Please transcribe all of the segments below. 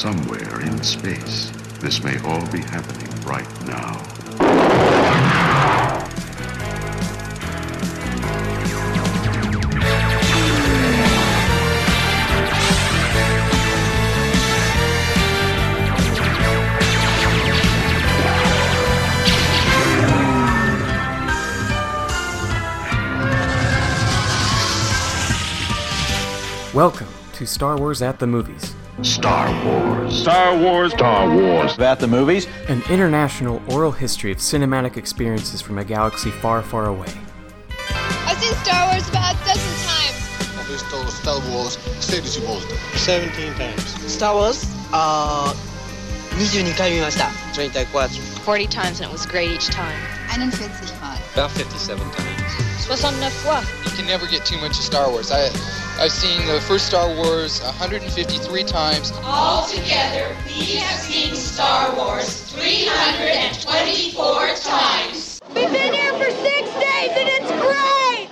somewhere in space. This may all be happening right now. Welcome to Star Wars at the Movies, Star Wars. Star Wars, Star Wars. About the movies? an international oral history of cinematic experiences from a galaxy far, far away. I've seen Star Wars about a dozen times. Ho visto Star Wars 16 volte. 17 times. Star Wars あー22回見ました34. 40 times and it was great each time. 41 Mal. About 57 times. 69 fois. You can never get too much of Star Wars. I, I've seen the first Star Wars 153 times. Altogether, we have seen Star Wars 324 times. We've been here for six days and it's great!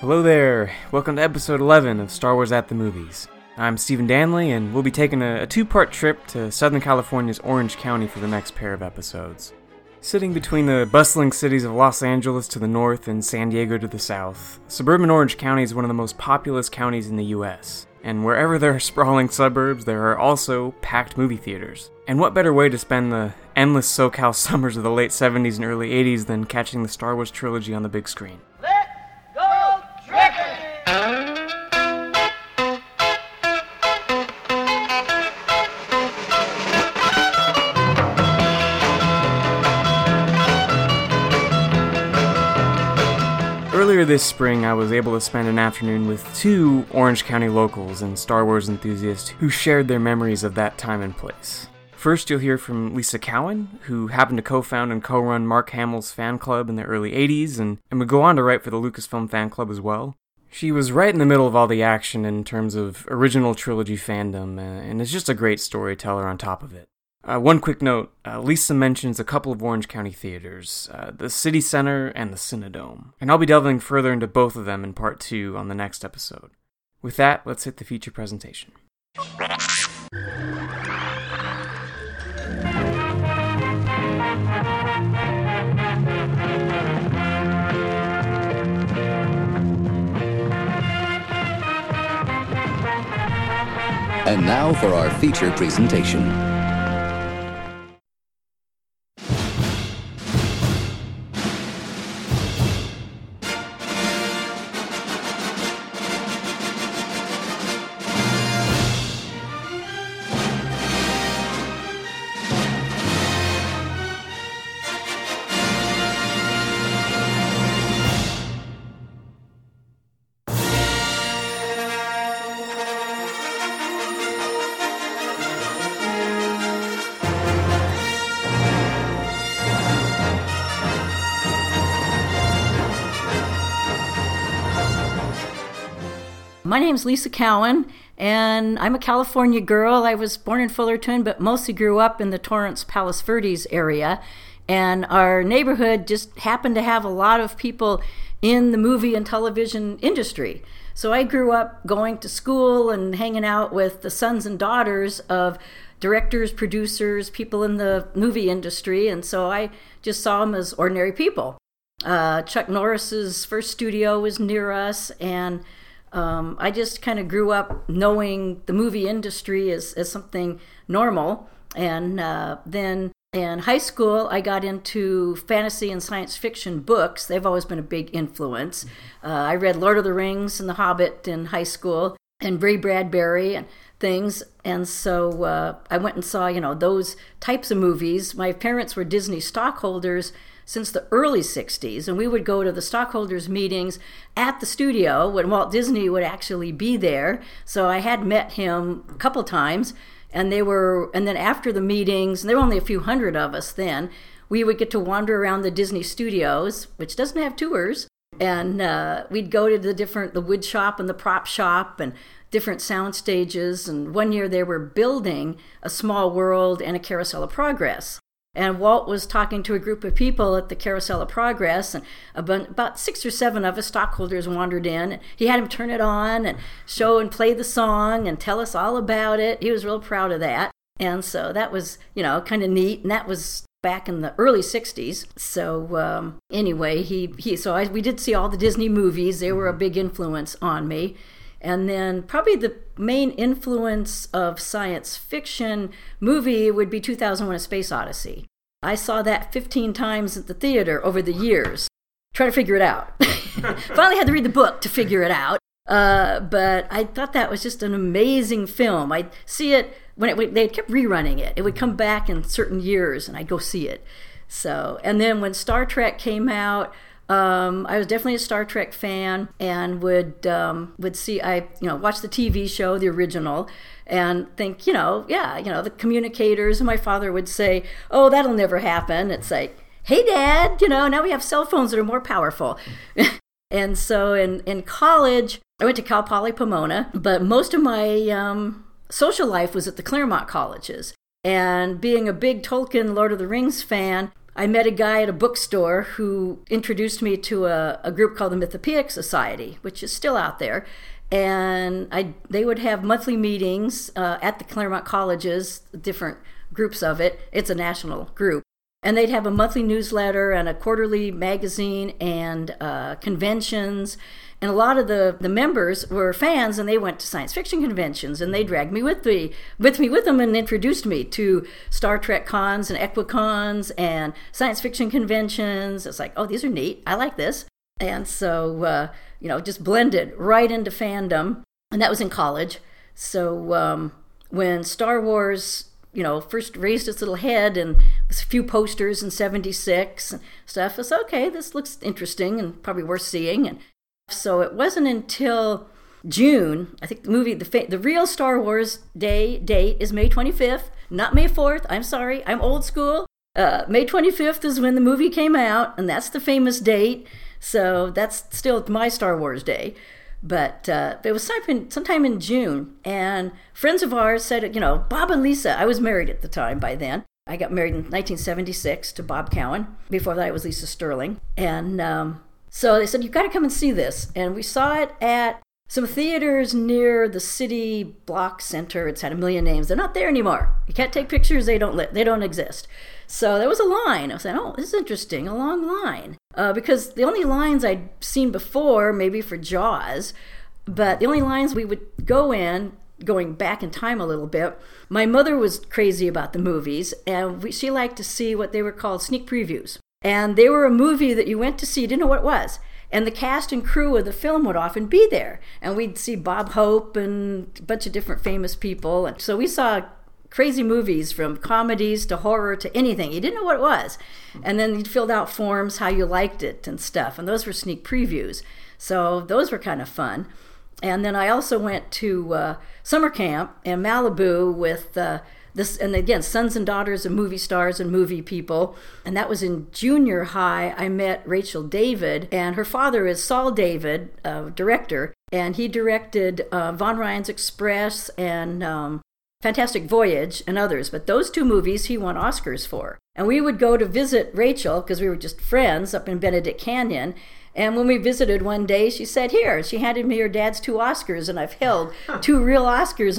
Hello there, welcome to episode 11 of Star Wars at the Movies. I'm Stephen Danley, and we'll be taking a, a two part trip to Southern California's Orange County for the next pair of episodes. Sitting between the bustling cities of Los Angeles to the north and San Diego to the south, suburban Orange County is one of the most populous counties in the US. And wherever there are sprawling suburbs, there are also packed movie theaters. And what better way to spend the endless SoCal summers of the late 70s and early 80s than catching the Star Wars trilogy on the big screen? Earlier this spring, I was able to spend an afternoon with two Orange County locals and Star Wars enthusiasts who shared their memories of that time and place. First, you'll hear from Lisa Cowan, who happened to co found and co run Mark Hamill's fan club in the early 80s and, and would go on to write for the Lucasfilm fan club as well. She was right in the middle of all the action in terms of original trilogy fandom, uh, and is just a great storyteller on top of it. Uh, one quick note uh, Lisa mentions a couple of Orange County theaters, uh, the City Center and the Cinedome, and I'll be delving further into both of them in part two on the next episode. With that, let's hit the feature presentation. And now for our feature presentation. Name's Lisa Cowan, and I'm a California girl. I was born in Fullerton, but mostly grew up in the Torrance Palos Verdes area. And our neighborhood just happened to have a lot of people in the movie and television industry. So I grew up going to school and hanging out with the sons and daughters of directors, producers, people in the movie industry. And so I just saw them as ordinary people. Uh, Chuck Norris's first studio was near us, and um, I just kind of grew up knowing the movie industry as, as something normal. And uh, then in high school, I got into fantasy and science fiction books. They've always been a big influence. Uh, I read Lord of the Rings and The Hobbit in high school, and Ray Bradbury and things. And so uh, I went and saw, you know, those types of movies. My parents were Disney stockholders since the early 60s, and we would go to the stockholders' meetings at the studio when Walt Disney would actually be there. So I had met him a couple times, and they were, and then after the meetings, and there were only a few hundred of us then, we would get to wander around the Disney studios, which doesn't have tours, and uh, we'd go to the different, the wood shop and the prop shop, and different sound stages. And one year they were building a small world and a carousel of progress. And Walt was talking to a group of people at the Carousel of Progress, and about six or seven of us stockholders wandered in. He had him turn it on and show and play the song and tell us all about it. He was real proud of that. And so that was, you know, kind of neat. And that was back in the early 60s. So um, anyway, he, he so I, we did see all the Disney movies. They were a big influence on me. And then probably the main influence of science fiction movie would be 2001 A Space Odyssey. I saw that 15 times at the theater over the years, trying to figure it out. Finally had to read the book to figure it out. Uh, but I thought that was just an amazing film. I'd see it when it, they kept rerunning it. It would come back in certain years, and I'd go see it. So, and then when Star Trek came out, um, I was definitely a Star Trek fan and would um, would see I you know watch the TV show the original and think you know yeah you know the communicators and my father would say oh that'll never happen. It's like hey dad you know now we have cell phones that are more powerful. And so in in college I went to Cal Poly Pomona but most of my um, social life was at the Claremont colleges. And being a big Tolkien Lord of the Rings fan I met a guy at a bookstore who introduced me to a, a group called the Mythopoeic Society, which is still out there. And I, they would have monthly meetings uh, at the Claremont colleges, different groups of it. It's a national group. And they'd have a monthly newsletter and a quarterly magazine and uh, conventions and a lot of the, the members were fans and they went to science fiction conventions and they dragged me with me with me with them and introduced me to Star Trek cons and Equicons and science fiction conventions. It's like, oh, these are neat. I like this. And so, uh, you know, just blended right into fandom. And that was in college. So um, when Star Wars you know, first raised its little head and a few posters in 76 and stuff. I said, okay, this looks interesting and probably worth seeing. And so it wasn't until June, I think the movie, the, the real Star Wars Day date is May 25th, not May 4th. I'm sorry, I'm old school. Uh, May 25th is when the movie came out, and that's the famous date. So that's still my Star Wars Day. But uh, it was sometime, sometime in June, and friends of ours said, you know, Bob and Lisa, I was married at the time by then. I got married in 1976 to Bob Cowan. Before that, I was Lisa Sterling. And um, so they said, You've got to come and see this. And we saw it at some theaters near the city block center. It's had a million names. They're not there anymore. You can't take pictures. They don't li- they don't exist. So there was a line. I was saying, oh, this is interesting, a long line. Uh, because the only lines I'd seen before, maybe for Jaws, but the only lines we would go in, going back in time a little bit, my mother was crazy about the movies, and we, she liked to see what they were called sneak previews. And they were a movie that you went to see, you didn't know what it was. And the cast and crew of the film would often be there. And we'd see Bob Hope and a bunch of different famous people. And so we saw crazy movies from comedies to horror to anything. You didn't know what it was. And then you filled out forms how you liked it and stuff. And those were sneak previews. So those were kind of fun. And then I also went to uh, summer camp in Malibu with uh, this and again sons and daughters of movie stars and movie people. And that was in junior high i met rachel david and her father is saul david uh, director. And he directed uh, von ryan's express and um, fantastic voyage and others. But those two movies he won oscars for. And we would go to visit rachel because we were just friends up in benedict canyon. And when we visited one day, she said, Here, she handed me her dad's two Oscars, and I've held two real Oscars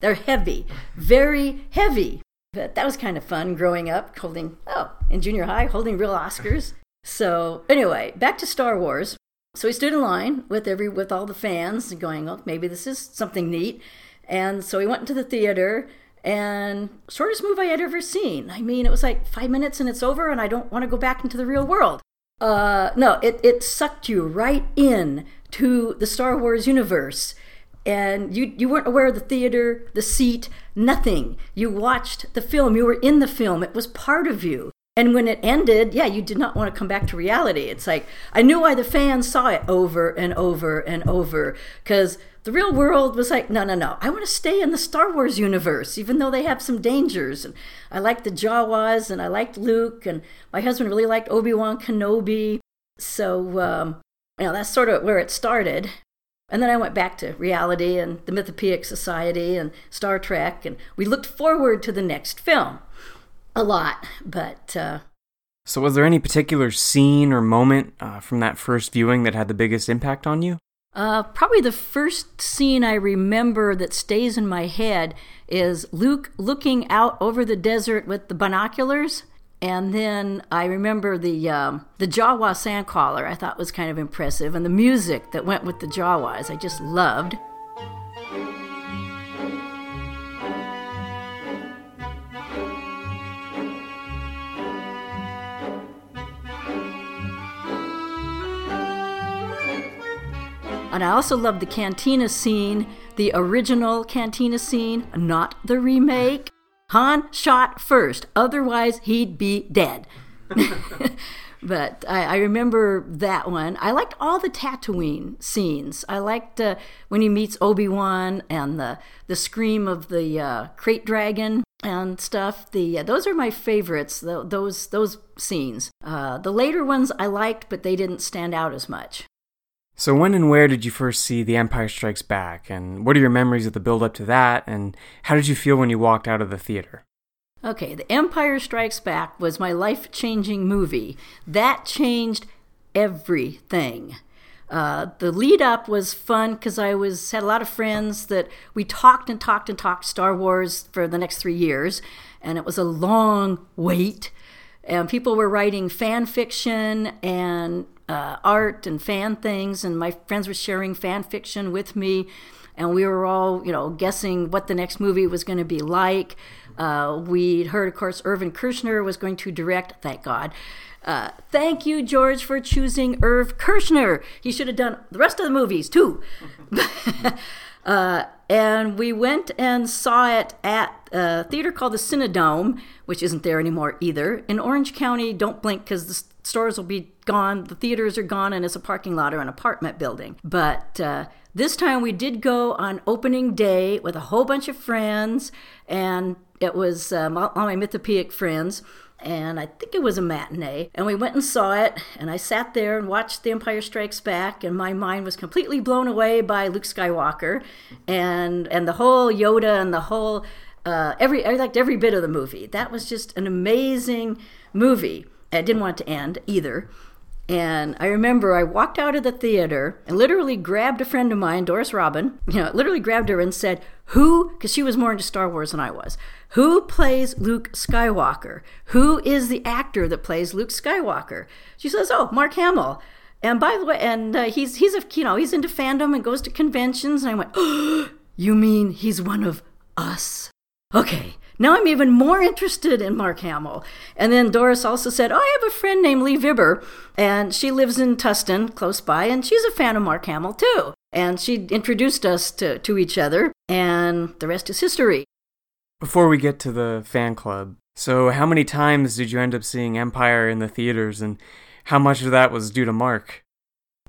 they're heavy, very heavy. But that was kind of fun growing up, holding, oh, in junior high, holding real Oscars. So, anyway, back to Star Wars. So we stood in line with every with all the fans and going, oh, maybe this is something neat. And so we went into the theater and shortest movie I had ever seen. I mean, it was like five minutes and it's over, and I don't want to go back into the real world. Uh, no, it, it sucked you right in to the Star Wars universe and you you weren't aware of the theater, the seat, nothing. You watched the film, you were in the film, it was part of you. And when it ended, yeah, you did not want to come back to reality. It's like I knew why the fans saw it over and over and over because the real world was like, no, no, no. I want to stay in the Star Wars universe, even though they have some dangers. And I liked the Jawas, and I liked Luke, and my husband really liked Obi Wan Kenobi. So, um, you know, that's sort of where it started. And then I went back to reality and the Mythopoeic Society and Star Trek, and we looked forward to the next film. a lot, but. Uh, so, was there any particular scene or moment uh, from that first viewing that had the biggest impact on you? Uh, probably the first scene I remember that stays in my head is Luke looking out over the desert with the binoculars. And then I remember the um, the Jawa sandcrawler. I thought was kind of impressive, and the music that went with the Jawas I just loved. And I also loved the cantina scene, the original cantina scene, not the remake. Han shot first, otherwise, he'd be dead. but I, I, remember that one. I liked all the Tatooine scenes. I liked uh, when he meets Obi Wan and the the scream of the uh, krayt dragon and stuff. The uh, those are my favorites. The, those those scenes. Uh, the later ones I liked, but they didn't stand out as much. So, when and where did you first see The Empire Strikes Back? And what are your memories of the build up to that? And how did you feel when you walked out of the theater? Okay, The Empire Strikes Back was my life changing movie. That changed everything. Uh, the lead up was fun because I was had a lot of friends that we talked and talked and talked Star Wars for the next three years, and it was a long wait. And people were writing fan fiction and uh, art and fan things, and my friends were sharing fan fiction with me, and we were all, you know, guessing what the next movie was going to be like. Uh, we'd heard, of course, Irvin Kershner was going to direct. Thank God. Uh, thank you, George, for choosing Irv Kershner. He should have done the rest of the movies too. uh, and we went and saw it at a theater called the Cinedome, which isn't there anymore either. In Orange County, don't blink because the stores will be gone, the theaters are gone, and it's a parking lot or an apartment building. But uh, this time we did go on opening day with a whole bunch of friends, and it was um, all my mythopoeic friends. And I think it was a matinee. And we went and saw it. And I sat there and watched The Empire Strikes Back. And my mind was completely blown away by Luke Skywalker and, and the whole Yoda and the whole uh, every I liked every bit of the movie. That was just an amazing movie. I didn't want it to end either. And I remember I walked out of the theater and literally grabbed a friend of mine, Doris Robin, you know, literally grabbed her and said, Who, because she was more into Star Wars than I was, who plays Luke Skywalker? Who is the actor that plays Luke Skywalker? She says, Oh, Mark Hamill. And by the way, and uh, he's he's a you know he's into fandom and goes to conventions. And I went, oh, you mean he's one of us? Okay, now I'm even more interested in Mark Hamill. And then Doris also said, Oh, I have a friend named Lee Vibber, and she lives in Tustin, close by, and she's a fan of Mark Hamill too. And she introduced us to, to each other, and the rest is history. Before we get to the fan club, so how many times did you end up seeing Empire in the theaters, and how much of that was due to Mark?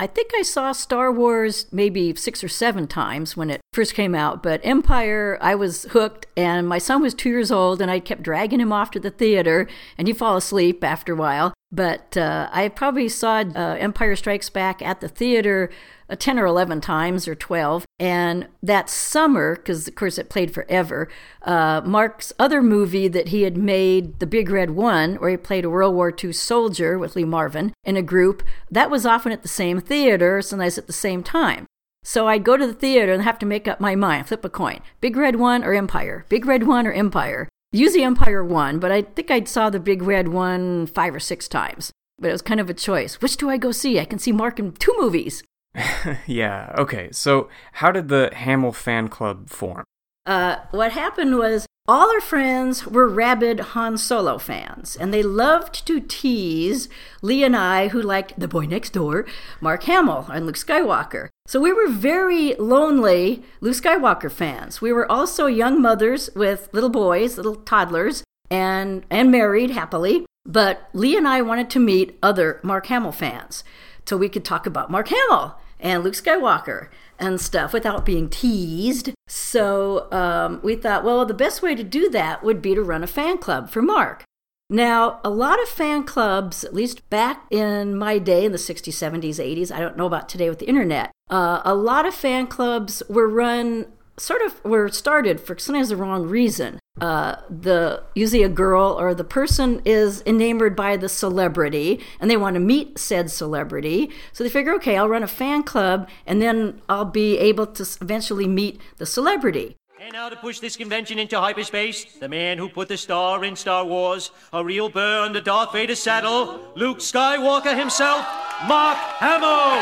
I think I saw Star Wars maybe six or seven times when it first came out, but Empire, I was hooked, and my son was two years old, and I kept dragging him off to the theater, and he'd fall asleep after a while. But uh, I probably saw uh, Empire Strikes Back at the theater uh, 10 or 11 times or 12. And that summer, because of course it played forever, uh, Mark's other movie that he had made, The Big Red One, where he played a World War II soldier with Lee Marvin in a group, that was often at the same theater, sometimes at the same time. So I'd go to the theater and have to make up my mind, flip a coin. Big Red One or Empire? Big Red One or Empire? Usually Empire won, but I think I saw the Big Red One five or six times. But it was kind of a choice. Which do I go see? I can see Mark in two movies. yeah, okay. So, how did the Hamill fan club form? Uh, what happened was all our friends were rabid Han Solo fans, and they loved to tease Lee and I, who liked the boy next door, Mark Hamill and Luke Skywalker. So we were very lonely Luke Skywalker fans. We were also young mothers with little boys, little toddlers, and and married happily. But Lee and I wanted to meet other Mark Hamill fans so we could talk about Mark Hamill and Luke Skywalker and stuff without being teased. So um, we thought, well, the best way to do that would be to run a fan club for Mark. Now, a lot of fan clubs, at least back in my day in the 60s, 70s, 80s, I don't know about today with the internet, uh, a lot of fan clubs were run sort of were started for sometimes the wrong reason. Uh, the usually a girl or the person is enamored by the celebrity and they want to meet said celebrity. So they figure, okay, I'll run a fan club and then I'll be able to eventually meet the celebrity. And now to push this convention into hyperspace, the man who put the star in Star Wars, a real burr under Darth Vader's saddle, Luke Skywalker himself, Mark Hamill.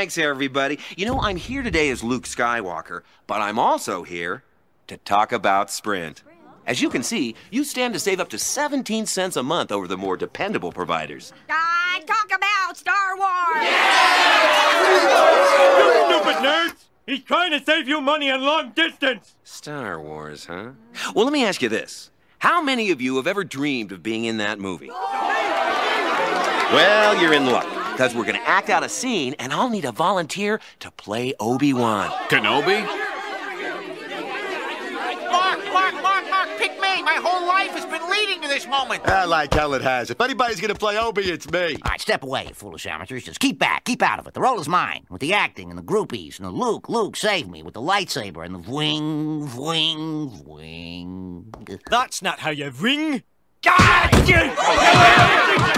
Thanks everybody. You know, I'm here today as Luke Skywalker, but I'm also here to talk about Sprint. As you can see, you stand to save up to 17 cents a month over the more dependable providers. I talk about Star Wars! You stupid nerds! He's trying to save you money on long distance! Star Wars, huh? Well, let me ask you this. How many of you have ever dreamed of being in that movie? Well, you're in luck, because we're going to act out a scene, and I'll need a volunteer to play Obi-Wan. Kenobi? Mark, Mark, Mark, Mark, pick me! My whole life has been leading to this moment! I like hell it has. If anybody's gonna play Obi, it's me. All right, step away, you foolish amateurs. Just keep back, keep out of it. The role is mine, with the acting and the groupies and the Luke, Luke, save me, with the lightsaber and the vwing, vwing, vwing. That's not how you ring.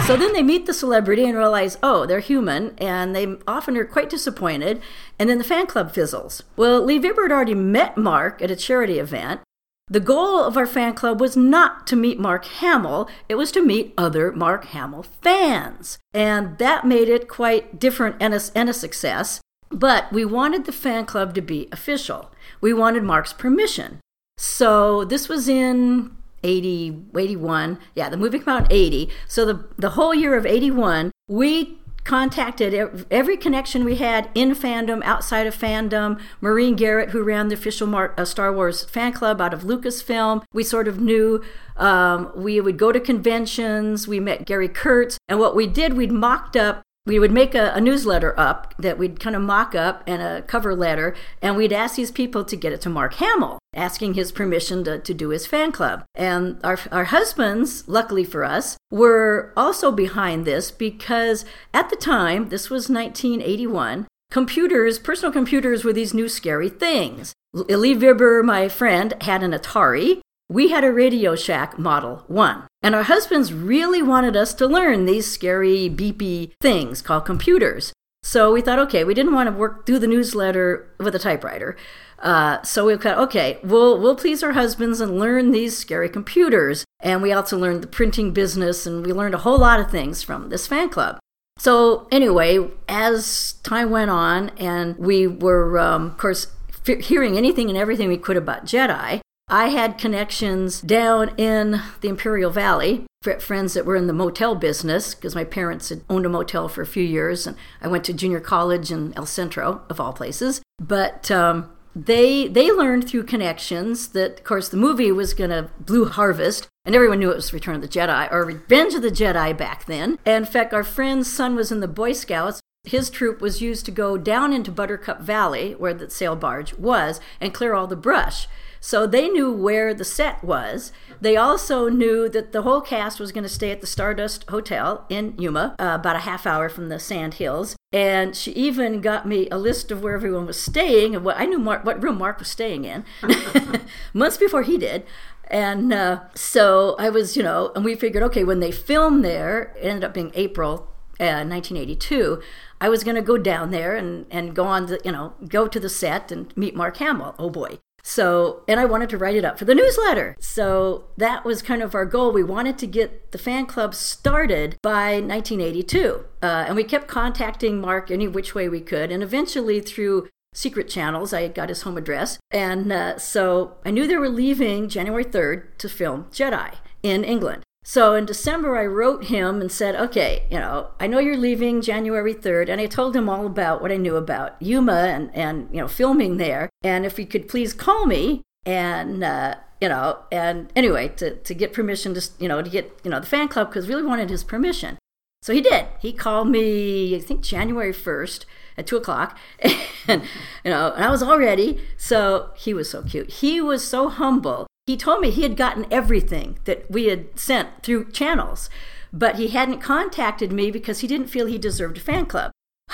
So then they meet the celebrity and realize, oh, they're human, and they often are quite disappointed. And then the fan club fizzles. Well, Lee Vibber had already met Mark at a charity event. The goal of our fan club was not to meet Mark Hamill, it was to meet other Mark Hamill fans. And that made it quite different and a, and a success. But we wanted the fan club to be official. We wanted Mark's permission. So this was in 80, 81. Yeah, the movie came out in 80. So the, the whole year of 81, we contacted every connection we had in fandom, outside of fandom. Maureen Garrett, who ran the official Mar- uh, Star Wars fan club out of Lucasfilm, we sort of knew. Um, we would go to conventions. We met Gary Kurtz, and what we did, we'd mocked up we would make a, a, newsletter up that we'd kind of mock up and a cover letter, and we'd ask these people to get it to Mark Hamill, asking his permission to, to do his fan club. And our, our husbands, luckily for us, were also behind this because at the time, this was 1981, computers, personal computers were these new scary things. Lee Vibber, my friend, had an Atari, we had a Radio Shack Model 1. And our husbands really wanted us to learn these scary, beepy things called computers. So we thought, okay, we didn't want to work through the newsletter with a typewriter. Uh, so we thought, okay, we'll, we'll please our husbands and learn these scary computers. And we also learned the printing business, and we learned a whole lot of things from this fan club. So, anyway, as time went on, and we were, um, of course, f- hearing anything and everything we could about Jedi, I had connections down in the Imperial Valley, friends that were in the motel business, because my parents had owned a motel for a few years, and I went to junior college in El Centro, of all places. But um, they they learned through connections that, of course, the movie was going to Blue Harvest, and everyone knew it was Return of the Jedi or Revenge of the Jedi back then. And in fact, our friend's son was in the Boy Scouts. His troop was used to go down into Buttercup Valley, where the sail barge was, and clear all the brush. So they knew where the set was. They also knew that the whole cast was going to stay at the Stardust Hotel in Yuma, uh, about a half hour from the Sand Hills. And she even got me a list of where everyone was staying and what I knew Mark, what room Mark was staying in months before he did. And uh, so I was, you know, and we figured, okay, when they filmed there, it ended up being April uh, 1982. I was going to go down there and, and go on, the, you know, go to the set and meet Mark Hamill. Oh boy. So, and I wanted to write it up for the newsletter. So that was kind of our goal. We wanted to get the fan club started by 1982. Uh, and we kept contacting Mark any which way we could. And eventually, through secret channels, I got his home address. And uh, so I knew they were leaving January 3rd to film Jedi in England. So in December, I wrote him and said, okay, you know, I know you're leaving January 3rd. And I told him all about what I knew about Yuma and, and you know, filming there. And if he could please call me and, uh, you know, and anyway, to, to get permission to, you know, to get, you know, the fan club because really wanted his permission. So he did. He called me, I think, January 1st at two o'clock. And, you know, and I was all ready. So he was so cute. He was so humble he told me he had gotten everything that we had sent through channels but he hadn't contacted me because he didn't feel he deserved a fan club.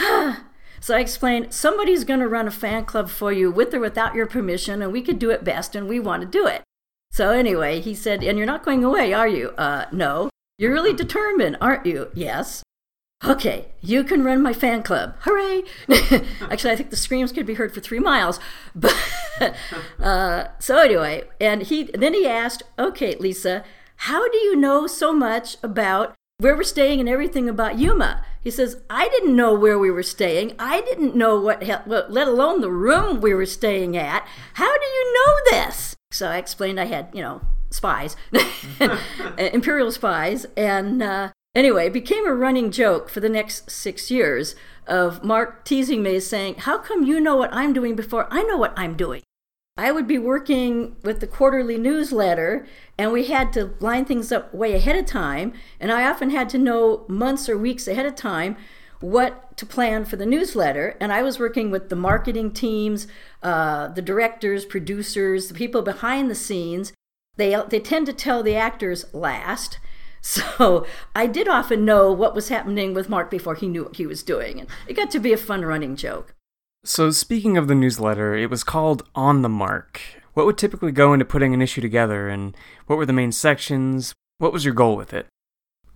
so I explained, somebody's going to run a fan club for you with or without your permission, and we could do it best, and we want to do it. So anyway, he said, and you're not going away, are you? Uh, no. You're really determined, aren't you? Yes. Okay, you can run my fan club. Hooray! Actually, I think the screams could be heard for three miles. But uh, so anyway, and he then he asked, "Okay, Lisa, how do you know so much about where we're staying and everything about Yuma?" He says, "I didn't know where we were staying. I didn't know what, let alone the room we were staying at. How do you know this?" So I explained I had, you know, spies, imperial spies, and uh, anyway, it became a running joke for the next six years of Mark teasing me, saying, "How come you know what I'm doing before I know what I'm doing?" I would be working with the quarterly newsletter, and we had to line things up way ahead of time, and I often had to know months or weeks ahead of time what to plan for the newsletter. And I was working with the marketing teams, uh, the directors, producers, the people behind the scenes. They, they tend to tell the actors last. So I did often know what was happening with Mark before he knew what he was doing. And it got to be a fun running joke. So, speaking of the newsletter, it was called On the Mark. What would typically go into putting an issue together, and what were the main sections? What was your goal with it?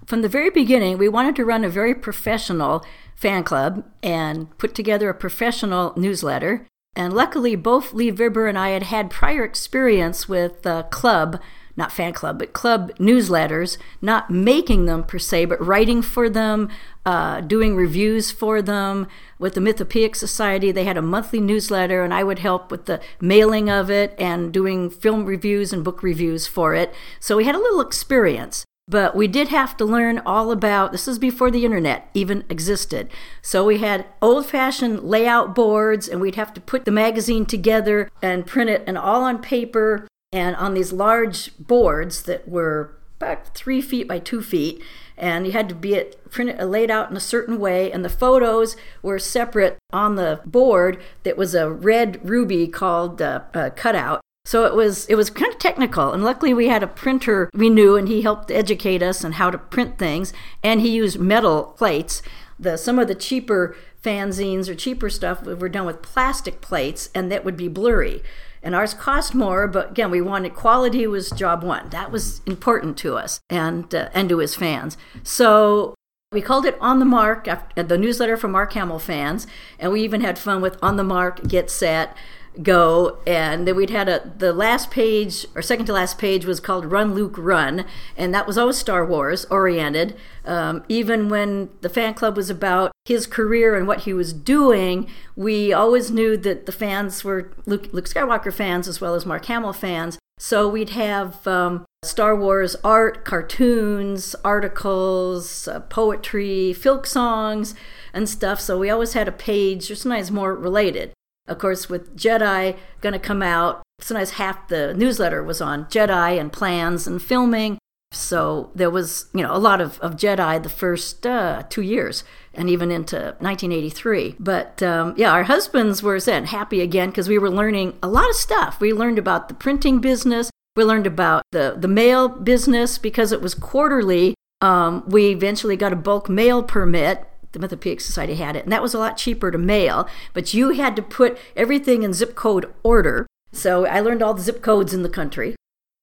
From the very beginning, we wanted to run a very professional fan club and put together a professional newsletter. And luckily, both Lee Vibber and I had had prior experience with the club not fan club, but club newsletters, not making them per se, but writing for them, uh, doing reviews for them. With the Mythopoeic Society, they had a monthly newsletter, and I would help with the mailing of it and doing film reviews and book reviews for it. So we had a little experience. But we did have to learn all about this is before the internet even existed. So we had old fashioned layout boards, and we'd have to put the magazine together and print it and all on paper and on these large boards that were about three feet by two feet and you had to be it printed uh, laid out in a certain way and the photos were separate on the board that was a red ruby called uh, uh, cutout. So it was it was kind of technical and luckily we had a printer we knew and he helped educate us on how to print things and he used metal plates. The some of the cheaper fanzines or cheaper stuff were done with plastic plates and that would be blurry and ours cost more but again we wanted quality was job one. That was important to us and uh, and to his fans. So we called it on the mark after, the newsletter for mark hamill fans. And we even had fun with on the mark get set go. And then we'd had a the last page or second to last page was called run luke run. And that was always star wars oriented um, even when the fan club was about his career and what he was doing we always knew that the fans were luke, luke skywalker fans as well as mark hamill fans so we'd have um, Star Wars art, cartoons, articles, uh, poetry, folk songs, and stuff. So we always had a page, or sometimes more related. Of course, with Jedi going to come out, sometimes half the newsletter was on Jedi and plans and filming. So there was, you know, a lot of, of Jedi the first uh, two years and even into 1983. But um, yeah, our husbands were then happy again because we were learning a lot of stuff. We learned about the printing business. We learned about the, the mail business because it was quarterly. Um, we eventually got a bulk mail permit the Mythopoeic Society had it, and that was a lot cheaper to mail, but you had to put everything in zip code order. So I learned all the zip codes in the country.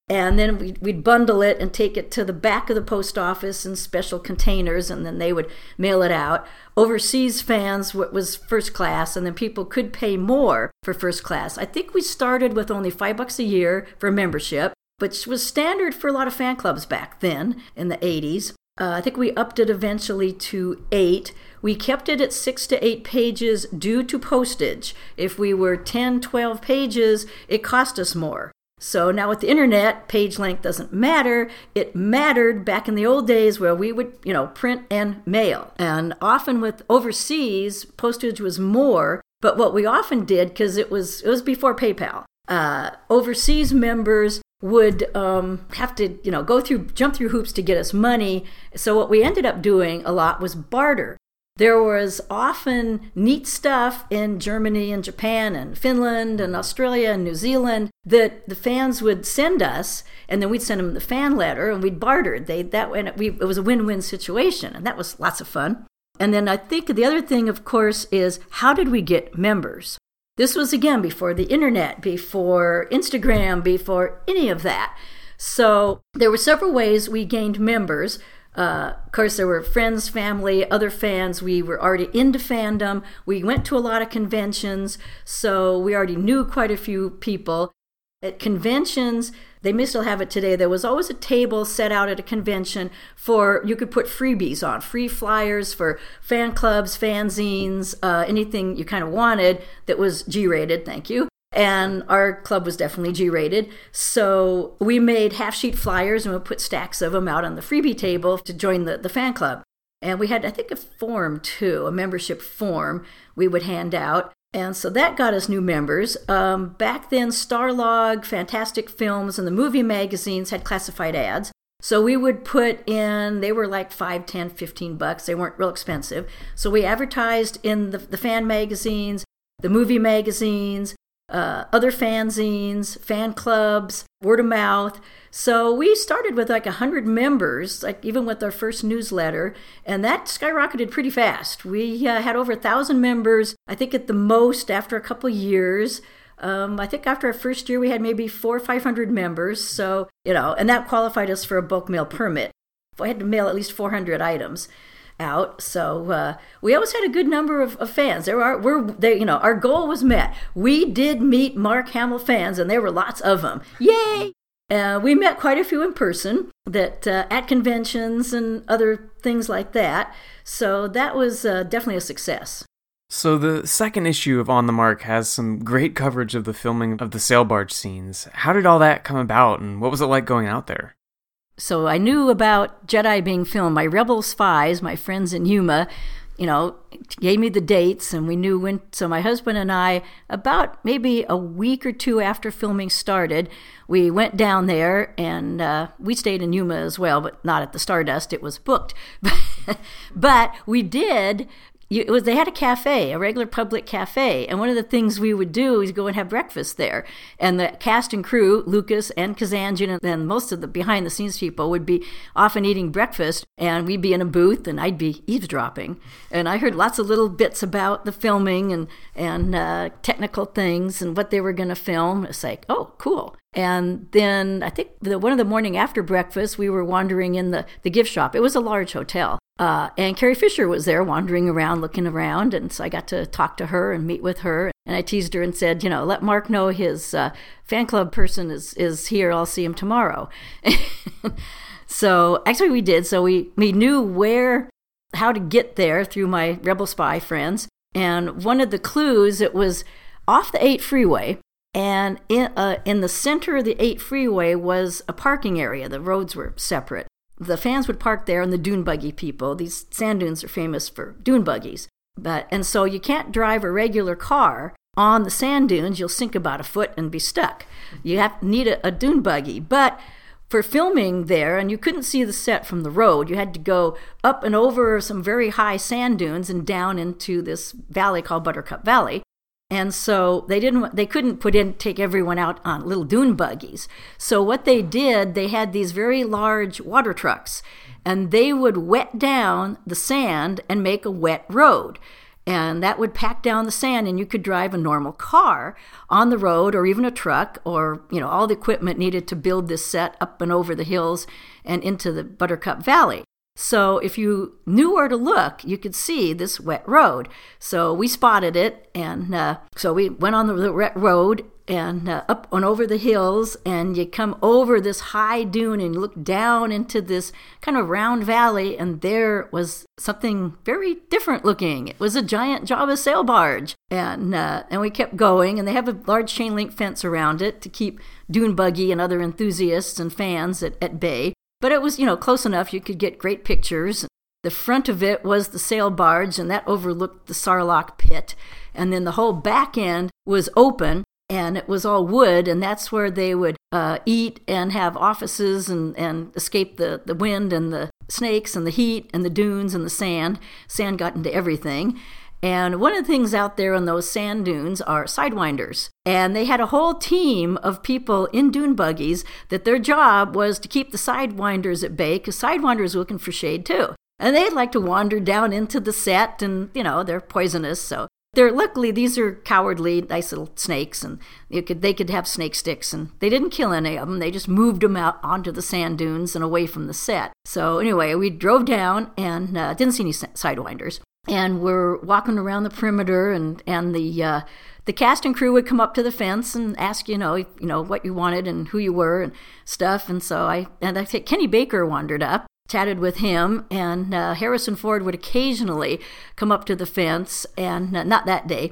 And then we'd, we'd bundle it and take it to the back of the post office in special containers, and then they would mail it out. Overseas fans what was first class, and then people could pay more for first class. I think we started with only five bucks a year for membership, which was standard for a lot of fan clubs back then in the 80s. Uh, I think we upped it eventually to eight. We kept it at six to eight pages due to postage. If we were 10, 12 pages, it cost us more. So now with the internet, page length doesn't matter. It mattered back in the old days where we would, you know, print and mail. And often with overseas, postage was more. But what we often did, because it was it was before PayPal, uh, overseas members would um, have to, you know, go through, jump through hoops to get us money. So what we ended up doing a lot was barter. There was often neat stuff in Germany and Japan and Finland and Australia and New Zealand that the fans would send us, and then we'd send them the fan letter and we'd barter. They that and we, it was a win-win situation, and that was lots of fun. And then I think the other thing, of course, is how did we get members? This was again before the internet, before Instagram, before any of that. So there were several ways we gained members. Uh, of course, there were friends, family, other fans. We were already into fandom. We went to a lot of conventions, so we already knew quite a few people. At conventions, they may still have it today. There was always a table set out at a convention for you could put freebies on, free flyers for fan clubs, fanzines, uh, anything you kind of wanted that was G rated. Thank you and our club was definitely G rated. So we made half sheet flyers and we put stacks of them out on the freebie table to join the, the fan club. And we had, I think, a form too, a membership form we would hand out. And so that got us new members. Um, back then, Starlog, Fantastic Films, and the movie magazines had classified ads. So we would put in, they were like 5, 10, 15 bucks. They weren't real expensive. So we advertised in the, the fan magazines, the movie magazines, uh, other fanzines, fan clubs, word of mouth. So we started with like 100 members, like even with our first newsletter, and that skyrocketed pretty fast. We uh, had over a thousand members, I think at the most after a couple years. Um, I think after our first year, we had maybe four or 500 members. So, you know, and that qualified us for a bulk mail permit. I had to mail at least 400 items out. So uh, we always had a good number of, of fans. There are we're they, you know our goal was met. We did meet Mark Hamill fans, and there were lots of them. Yay! Uh, we met quite a few in person that uh, at conventions and other things like that. So that was uh, definitely a success. So the second issue of On the Mark has some great coverage of the filming of the sail barge scenes. How did all that come about, and what was it like going out there? So I knew about Jedi being filmed. My Rebel spies, my friends in Yuma, you know, gave me the dates and we knew when. So my husband and I, about maybe a week or two after filming started, we went down there and uh, we stayed in Yuma as well, but not at the Stardust. It was booked. but we did you, it was they had a cafe, a regular public cafe, and one of the things we would do is go and have breakfast there. And the cast and crew, Lucas and Kazanjian, and then most of the behind the scenes people would be often eating breakfast, and we'd be in a booth, and I'd be eavesdropping, and I heard lots of little bits about the filming and and uh, technical things and what they were going to film. It's like, oh, cool. And then I think the, one of the morning after breakfast, we were wandering in the, the gift shop. It was a large hotel. Uh, and Carrie Fisher was there wandering around, looking around. And so I got to talk to her and meet with her. And I teased her and said, you know, let Mark know his uh, fan club person is, is here. I'll see him tomorrow. so actually, we did. So we, we knew where, how to get there through my Rebel Spy friends. And one of the clues, it was off the 8 freeway. And in, uh, in the center of the 8 freeway was a parking area. The roads were separate the fans would park there and the dune buggy people these sand dunes are famous for dune buggies. But and so you can't drive a regular car on the sand dunes you'll sink about a foot and be stuck. You have need a, a dune buggy. But for filming there and you couldn't see the set from the road you had to go up and over some very high sand dunes and down into this valley called buttercup valley and so they didn't they couldn't put in take everyone out on little dune buggies. So what they did, they had these very large water trucks and they would wet down the sand and make a wet road. And that would pack down the sand and you could drive a normal car on the road or even a truck or you know all the equipment needed to build this set up and over the hills and into the Buttercup Valley. So if you knew where to look, you could see this wet road. So we spotted it, and uh, so we went on the wet road and uh, up and over the hills, and you come over this high dune and look down into this kind of round valley, and there was something very different looking. It was a giant Jabba sail barge, and uh, and we kept going, and they have a large chain link fence around it to keep dune buggy and other enthusiasts and fans at, at bay. But it was, you know, close enough you could get great pictures. The front of it was the sail barge, and that overlooked the Sarlacc pit. And then the whole back end was open, and it was all wood, and that's where they would uh, eat and have offices and, and escape the, the wind and the snakes and the heat and the dunes and the sand. Sand got into everything. And one of the things out there on those sand dunes are sidewinders. And they had a whole team of people in dune buggies that their job was to keep the sidewinders at bay because sidewinders were looking for shade too. And they'd like to wander down into the set and, you know, they're poisonous. So they're luckily these are cowardly, nice little snakes, and could they could have snake sticks, and they didn't kill any of them. They just moved them out onto the sand dunes and away from the set. So anyway, we drove down and uh, didn't see any sidewinders, and we're walking around the perimeter, and and the uh, the cast and crew would come up to the fence and ask you know you know what you wanted and who you were and stuff. And so I and I think Kenny Baker wandered up chatted with him, and uh, Harrison Ford would occasionally come up to the fence, and uh, not that day,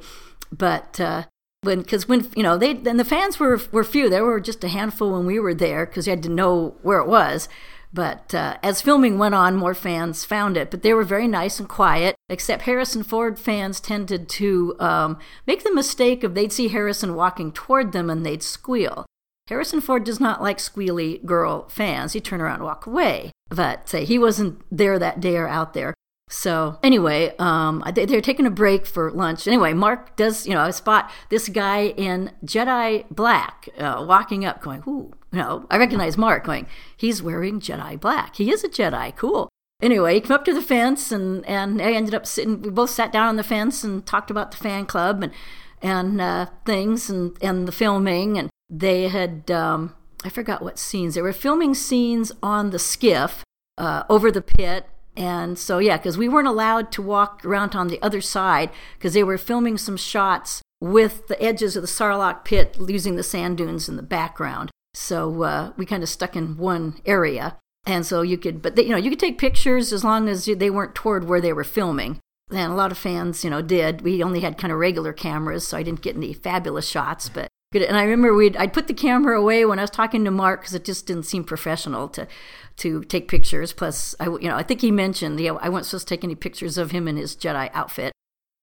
but uh, when because when you know they and the fans were were few, there were just a handful when we were there because you had to know where it was. But uh, as filming went on, more fans found it. But they were very nice and quiet, except Harrison Ford fans tended to um, make the mistake of they'd see Harrison walking toward them and they'd squeal. Harrison Ford does not like squealy girl fans. He'd turn around and walk away. But say he wasn't there that day or out there. So anyway, um, they're taking a break for lunch. Anyway, Mark does, you know, I spot this guy in Jedi black uh, walking up, going, "Ooh, you know." I recognize Mark, going, "He's wearing Jedi black. He is a Jedi. Cool." Anyway, he came up to the fence, and and I ended up sitting. We both sat down on the fence and talked about the fan club and and uh, things and and the filming and they had um, I forgot what scenes they were filming scenes on the skiff uh, over the pit. And so, yeah, because we weren't allowed to walk around on the other side because they were filming some shots with the edges of the Sarlacc pit using the sand dunes in the background. So uh, we kind of stuck in one area. And so you could, but they, you know, you could take pictures as long as they weren't toward where they were filming. And a lot of fans, you know, did. We only had kind of regular cameras, so I didn't get any fabulous shots. But Good. And I remember we'd I'd put the camera away when I was talking to Mark because it just didn't seem professional to to take pictures. Plus, I you know I think he mentioned yeah I wasn't supposed to take any pictures of him in his Jedi outfit,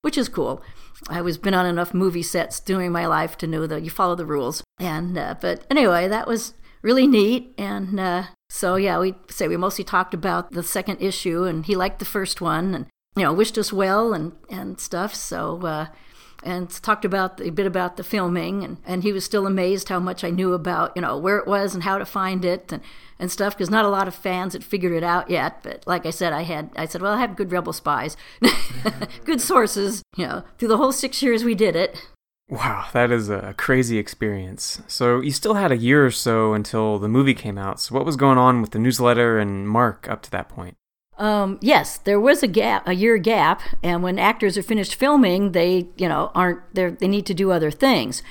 which is cool. I was been on enough movie sets during my life to know that you follow the rules. And uh, but anyway, that was really neat. And uh, so yeah, we say we mostly talked about the second issue, and he liked the first one, and you know wished us well and and stuff. So. Uh, and talked about a bit about the filming and, and he was still amazed how much I knew about you know where it was and how to find it and, and stuff because not a lot of fans had figured it out yet but like I said I had I said well I have good rebel spies good sources you know through the whole six years we did it Wow, that is a crazy experience. So, you still had a year or so until the movie came out. So, what was going on with the newsletter and Mark up to that point? Um, yes, there was a gap, a year gap, and when actors are finished filming, they, you know, aren't they they need to do other things.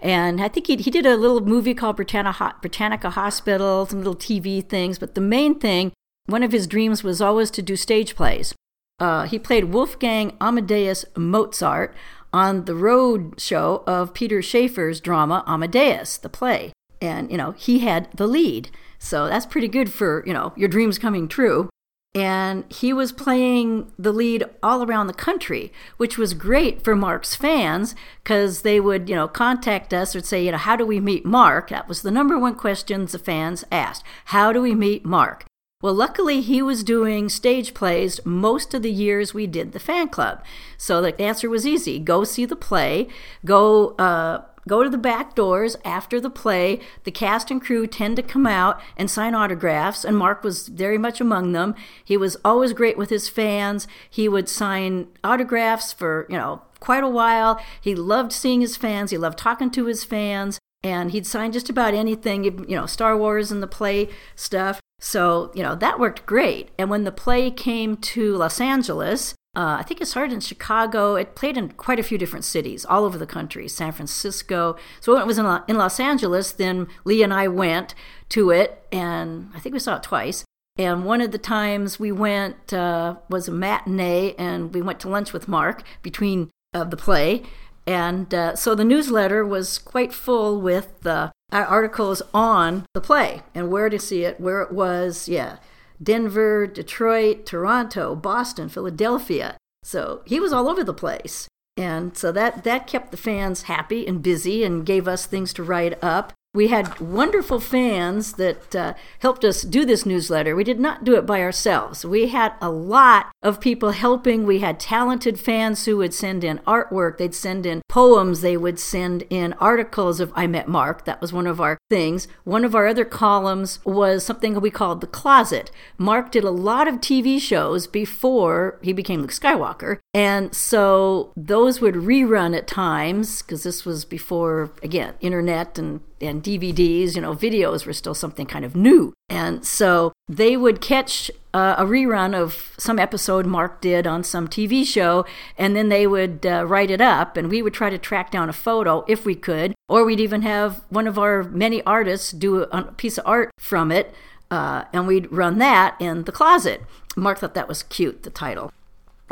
And I think he, he did a little movie called Britannia, Britannia Hospital, some little TV things. But the main thing, one of his dreams was always to do stage plays. Uh, he played Wolfgang Amadeus Mozart on the road show of Peter Shaffer's drama Amadeus, the play. And, you know, he had the lead. So that's pretty good for, you know, your dreams coming true and he was playing the lead all around the country, which was great for Mark's fans because they would, you know, contact us or say, you know, how do we meet Mark? That was the number one question the fans asked. How do we meet Mark? Well, luckily, he was doing stage plays most of the years we did the fan club. So the answer was easy go see the play, go uh, go to the back doors after the play. The cast and crew tend to come out and sign autographs, and Mark was very much among them. He was always great with his fans. He would sign autographs for, you know, quite a while. He loved seeing his fans, he loved talking to his fans, and he'd sign just about anything, you know, Star Wars and the play stuff. So, you know, that worked great. And when the play came to Los Angeles, uh, I think it started in Chicago. It played in quite a few different cities all over the country, San Francisco. So when it was in, in Los Angeles, then Lee and I went to it, and I think we saw it twice. And one of the times we went uh, was a matinee, and we went to lunch with Mark between uh, the play. And uh, so the newsletter was quite full with uh, articles on the play and where to see it, where it was, yeah. Denver, Detroit, Toronto, Boston, Philadelphia. So he was all over the place. And so that, that kept the fans happy and busy and gave us things to write up. We had wonderful fans that uh, helped us do this newsletter. We did not do it by ourselves. We had a lot of people helping. We had talented fans who would send in artwork, they'd send in poems, they would send in articles of I Met Mark. That was one of our things. One of our other columns was something we called The Closet. Mark did a lot of TV shows before he became Luke Skywalker. And so those would rerun at times because this was before, again, internet and and DVDs, you know, videos were still something kind of new. And so they would catch uh, a rerun of some episode Mark did on some TV show, and then they would uh, write it up, and we would try to track down a photo if we could, or we'd even have one of our many artists do a, piece of art from it, uh, and we'd run that in the closet. Mark thought that was cute, the title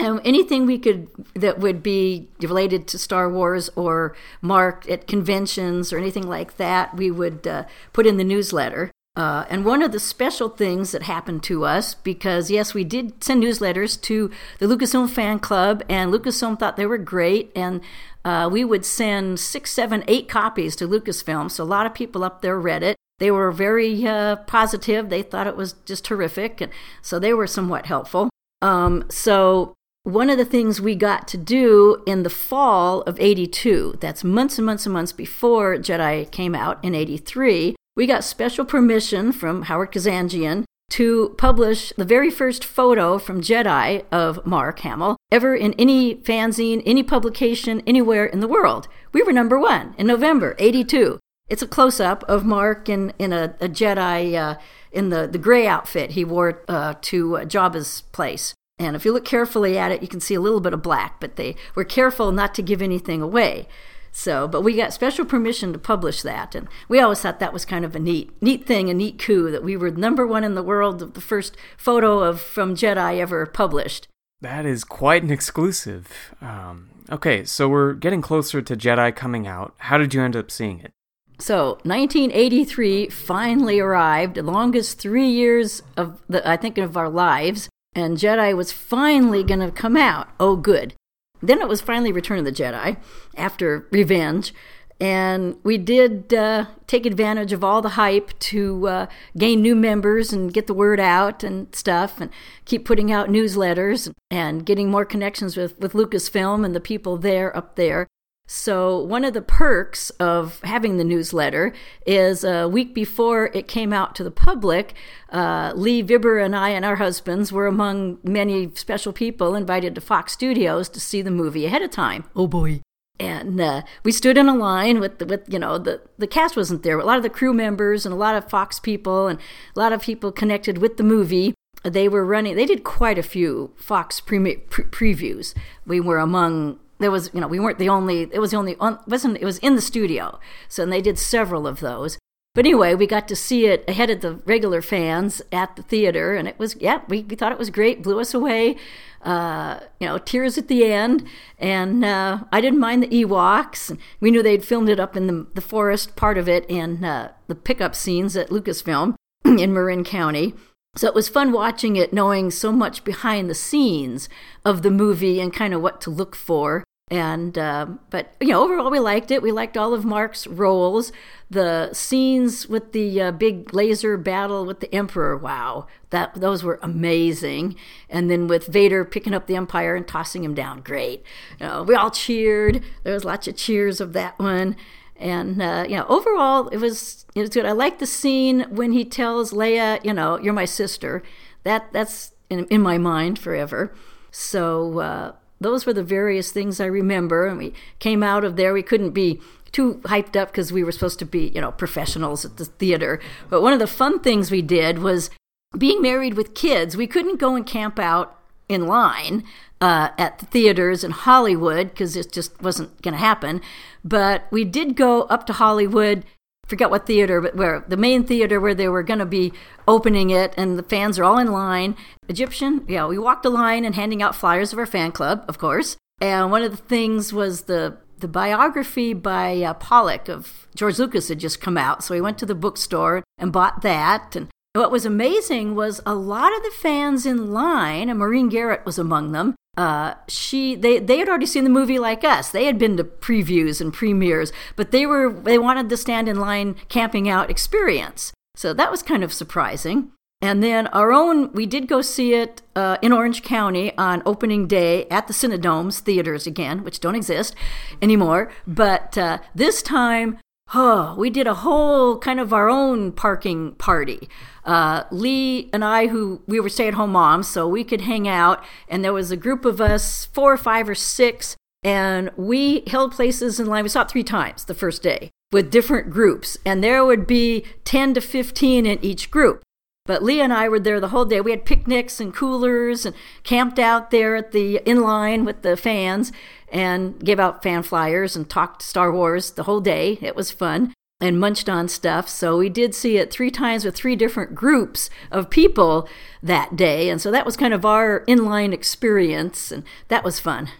and anything we could that would be related to Star Wars or marked at conventions or anything like that, we would uh, put in the newsletter. Uh, and one of the special things that happened to us, because yes, we did send newsletters to the Lucasfilm fan club, and Lucasfilm thought they were great, and uh, we would send six, seven, eight copies to Lucasfilm. So a lot of people up there read it. They were very uh, positive. They thought it was just terrific, and so they were somewhat helpful. Um, so one of the things we got to do in the fall of 82, that's months and months and months before Jedi came out in 83, we got special permission from Howard Kazanjian to publish the very first photo from Jedi of Mark Hamill ever in any fanzine, any publication, anywhere in the world. We were number one in November 82. It's a close up of Mark in, in a, a Jedi uh, in the, the gray outfit he wore uh, to uh, Jabba's place. And if you look carefully at it, you can see a little bit of black, but they were careful not to give anything away. So, but we got special permission to publish that, and we always thought that was kind of a neat, neat thing, a neat coup that we were number one in the world of the first photo of from Jedi ever published. That is quite an exclusive. Um, okay, so we're getting closer to Jedi coming out. How did you end up seeing it? So, 1983 finally arrived, the longest three years of the, I think, of our lives and Jedi was finally going to come out. Oh, good. Then it was finally Return of the Jedi after Revenge. And we did uh, take advantage of all the hype to uh, gain new members and get the word out and stuff, and keep putting out newsletters and getting more connections with, with Lucasfilm and the people there up there. So, one of the perks of having the newsletter is a week before it came out to the public, uh, Lee Vibber and I and our husbands were among many special people invited to Fox Studios to see the movie ahead of time. Oh boy. And uh, we stood in a line with, the, with you know, the, the cast wasn't there, but a lot of the crew members and a lot of Fox people and a lot of people connected with the movie they were running they did quite a few fox pre- pre- previews we were among there was you know we weren't the only it was the only wasn't it was in the studio. So and they did several of those. But anyway we got to see it ahead of the regular fans at the theater and it was yeah we, we thought it was great blew us away uh, you know tears at the end. And uh, i didn't mind the ewoks. We knew they'd filmed it up in the, the forest part of it and uh, the pickup scenes at lucasfilm in marin county. So it was fun watching it, knowing so much behind the scenes of the movie and kind of what to look for. And uh, but you know overall we liked it. We liked all of Mark's roles. The scenes with the uh, big laser battle with the Emperor, wow, that those were amazing. And then with Vader picking up the Empire and tossing him down, great. You know, we all cheered. There was lots of cheers of that one. And uh, you know, overall it was it was good. I like the scene when he tells Leia, you know, you're my sister. That that's in, in my mind forever. So uh, those were the various things I remember. And we came out of there. We couldn't be too hyped up because we were supposed to be, you know, professionals at the theater. But one of the fun things we did was being married with kids. We couldn't go and camp out in line uh, at the theaters in Hollywood because it just wasn't going to happen. But we did go up to Hollywood forget what theater, but where the main theater where they were going to be opening it, and the fans are all in line. Egyptian, yeah, we walked the line and handing out flyers of our fan club, of course. And one of the things was the the biography by uh, Pollock of George Lucas had just come out, so we went to the bookstore and bought that. And what was amazing was a lot of the fans in line, and Maureen Garrett was among them. Uh, she they they had already seen the movie like us. They had been to previews and premieres, but they were they wanted the stand in line camping out experience. So that was kind of surprising. And then our own, we did go see it uh, in Orange County on opening day at the Cinedomes theaters again, which don't exist anymore. But uh, this time, oh, we did a whole kind of our own parking party. Uh, Lee and I, who we were stay at home moms, so we could hang out. And there was a group of us, four or five or six, and we held places in line. We saw it three times the first day with different groups, and there would be 10 to 15 in each group. But Lee and I were there the whole day. We had picnics and coolers and camped out there at the in line with the fans and gave out fan flyers and talked Star Wars the whole day. It was fun and munched on stuff. So we did see it three times with three different groups of people that day. And so that was kind of our inline experience, and that was fun.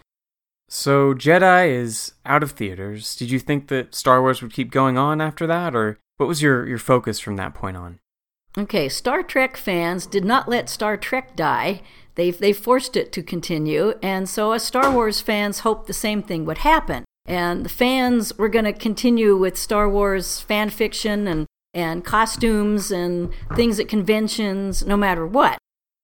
So Jedi is out of theaters. Did you think that Star Wars would keep going on after that, or what was your, your focus from that point on? Okay, Star Trek fans did not let Star Trek die. They they forced it to continue, and so as Star Wars fans hoped the same thing would happen. And the fans were going to continue with Star Wars fan fiction and and costumes and things at conventions, no matter what.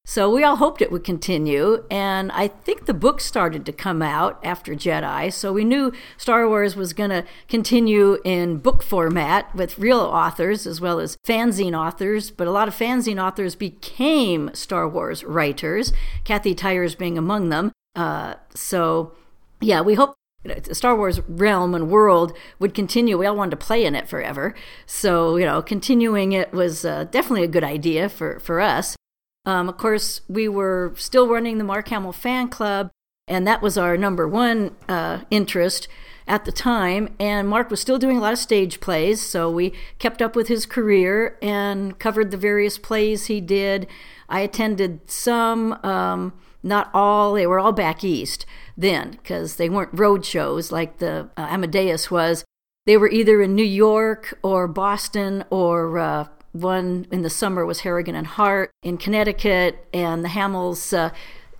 So we all hoped it would continue, and I think the book started to come out after Jedi, so we knew Star Wars was going to continue in book format with real authors as well as fanzine authors, but a lot of fanzine authors became Star Wars writers, Kathy Tyers being among them. Uh, so, yeah, we hope the Star Wars realm and world would continue. We all wanted to play in it forever. So, you know, continuing it was uh, definitely a good idea for, for us. Um, of course, we were still running the Mark Hamill fan club, and that was our number one uh, interest at the time. And Mark was still doing a lot of stage plays, so we kept up with his career and covered the various plays he did. I attended some, um, not all, they were all back east then, because they weren't road shows like the uh, Amadeus was. They were either in New York or Boston or uh, one in the summer was Harrigan and Hart in Connecticut, and the Hamills. Uh,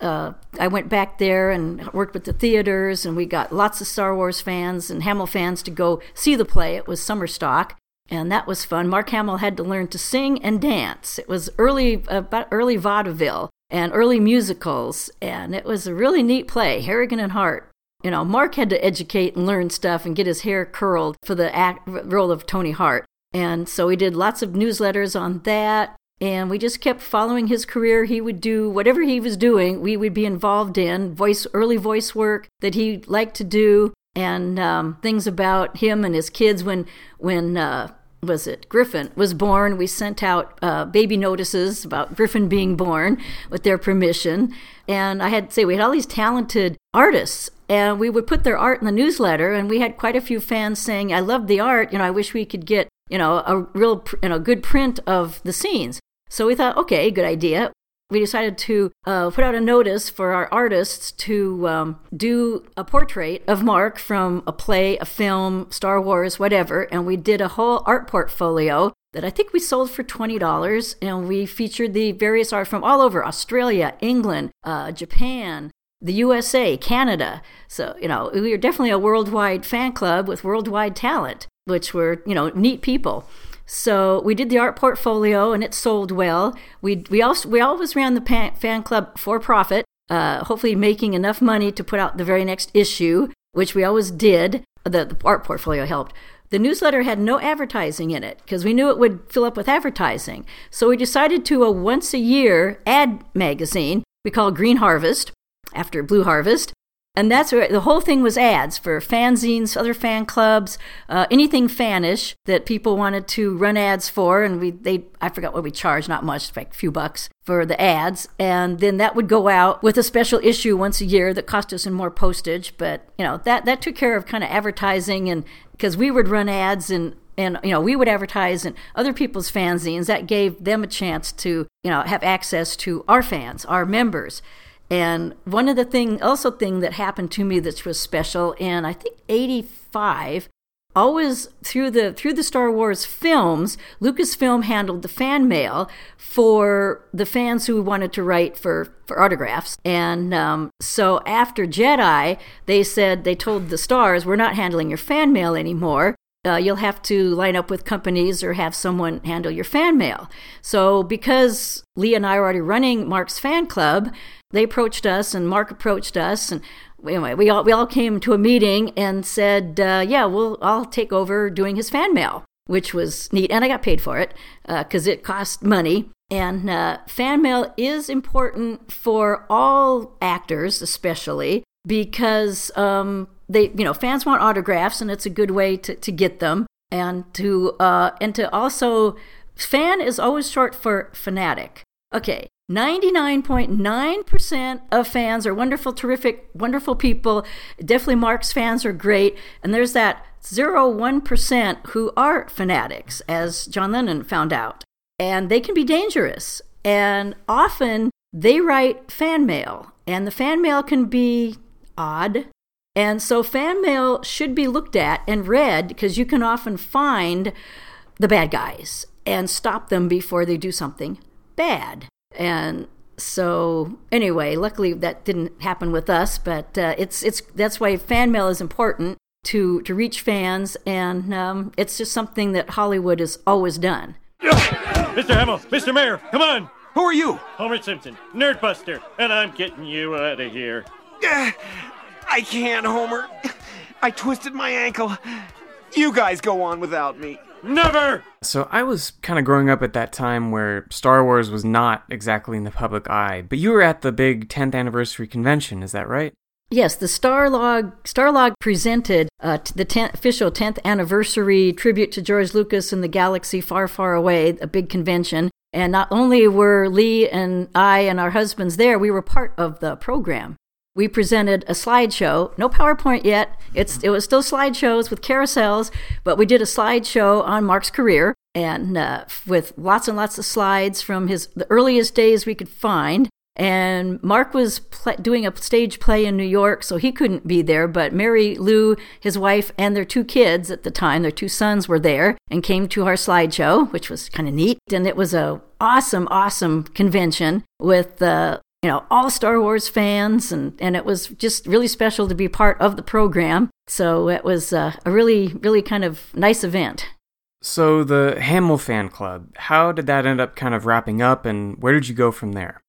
uh, I went back there and worked with the theaters, and we got lots of Star Wars fans and Hamill fans to go see the play. It was summer stock, and that was fun. Mark Hamill had to learn to sing and dance. It was early, about early vaudeville and early musicals, and it was a really neat play. Harrigan and Hart. You know, Mark had to educate and learn stuff and get his hair curled for the act, role of Tony Hart. And so we did lots of newsletters on that. And we just kept following his career. He would do whatever he was doing, we would be involved in voice, early voice work that he liked to do, and um, things about him and his kids. When when uh, was it Griffin was born, we sent out uh, baby notices about Griffin being born with their permission. And I had to say we had all these talented artists and we would put their art in the newsletter and we had quite a few fans saying i love the art you know i wish we could get you know, a real, you know, good print of the scenes. So we thought, okay, good idea. We decided to uh, put out a notice for our artists to um, do a portrait of Mark from a play, a film, Star Wars, whatever. And we did a whole art portfolio that I think we sold for $20. And we featured the various art from all over Australia, England, uh, Japan, the USA, Canada. So, you know, we are definitely a worldwide fan club with worldwide talent which were, you know, neat people. So we did the art portfolio and it sold well. We, we, also, we always ran the fan club for profit, uh, hopefully making enough money to put out the very next issue, which we always did. The, the art portfolio helped. The newsletter had no advertising in it because we knew it would fill up with advertising. So we decided to a once a year ad magazine we call Green Harvest after Blue Harvest. And that's where the whole thing was ads for fanzines, other fan clubs, uh, anything fanish that people wanted to run ads for. And we, they, I forgot what we charged, not much, like a few bucks for the ads. And then that would go out with a special issue once a year that cost us some more postage. But, you know, that, that took care of kind of advertising and because we would run ads and and you know we would advertise in other people's fanzines that gave them a chance to you know have access to our fans our members and one of the thing, also thing that happened to me that was special in I think '85, always through the through the Star Wars films, Lucasfilm handled the fan mail for the fans who wanted to write for for autographs. And um, so after Jedi, they said they told the stars, "We're not handling your fan mail anymore." Uh, you'll have to line up with companies or have someone handle your fan mail. So, because Lee and I were already running Mark's fan club, they approached us and Mark approached us, and anyway, we all we all came to a meeting and said, uh, "Yeah, well, I'll take over doing his fan mail," which was neat, and I got paid for it because uh, it cost money. And uh, fan mail is important for all actors, especially because um, they, you know, fans want autographs, and it's a good way to, to get them, and to uh, and to also fan is always short for fanatic. Okay, 99.9% of fans are wonderful, terrific, wonderful people. Definitely Mark's fans are great. And there's that 0.1% who are fanatics, as John Lennon found out. And they can be dangerous. And often they write fan mail, and the fan mail can be odd. And so fan mail should be looked at and read because you can often find the bad guys and stop them before they do something bad. And so anyway, luckily that didn't happen with us, but uh, it's it's that's why fan mail is important to to reach fans, and um, it's just something that Hollywood has always done. Mr. Hamill, Mr. Mayor, come on! Who are you? Homer Simpson, Nerdbuster, and I'm getting you out of here. Uh, I can't, Homer. I twisted my ankle. You guys go on without me. Never! So I was kind of growing up at that time where Star Wars was not exactly in the public eye, but you were at the big 10th anniversary convention, is that right? Yes, the Starlog Starlog presented uh, the 10th, official 10th anniversary tribute to George Lucas and the galaxy far, far away, a big convention. And not only were Lee and I and our husbands there, we were part of the program we presented a slideshow. No PowerPoint yet. It's it was still slideshows with carousels, but we did a slideshow on Mark's career and uh, with lots and lots of slides from his the earliest days we could find. And Mark was doing a stage play in New York, so he couldn't be there. But Mary Lou, his wife, and their two kids at the time, their two sons, were there and came to our slideshow, which was kind of neat. And it was a awesome, awesome convention with uh, you know, all Star Wars fans, and, and it was just really special to be part of the program. So it was uh, a really, really kind of nice event. So the Hamill fan club, how did that end up kind of wrapping up, and where did you go from there?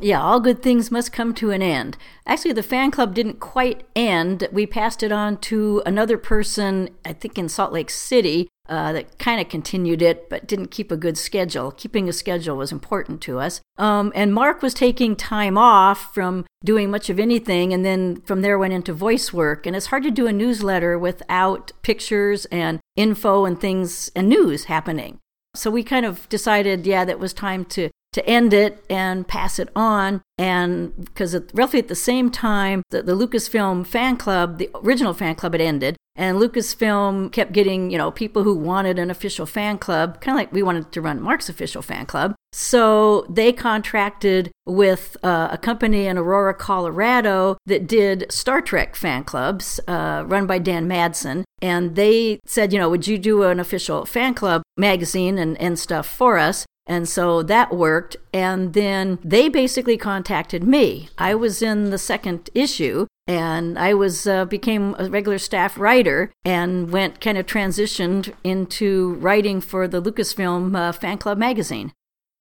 Yeah, all good things must come to an end. Actually, the fan club didn't quite end. We passed it on to another person, I think in Salt Lake City, uh, that kind of continued it but didn't keep a good schedule. Keeping a schedule was important to us. Um, and Mark was taking time off from doing much of anything and then from there went into voice work. And it's hard to do a newsletter without pictures and info and things and news happening. So we kind of decided, yeah, that was time to to end it and pass it on. And because roughly at the same time, the, the Lucasfilm fan club, the original fan club, had ended. And Lucasfilm kept getting, you know, people who wanted an official fan club, kind of like we wanted to run Mark's official fan club. So they contracted with uh, a company in Aurora, Colorado that did Star Trek fan clubs uh, run by Dan Madsen. And they said, you know, would you do an official fan club magazine and, and stuff for us? And so that worked. And then they basically contacted me. I was in the second issue and I was uh, became a regular staff writer and went kind of transitioned into writing for the Lucasfilm uh, fan club magazine.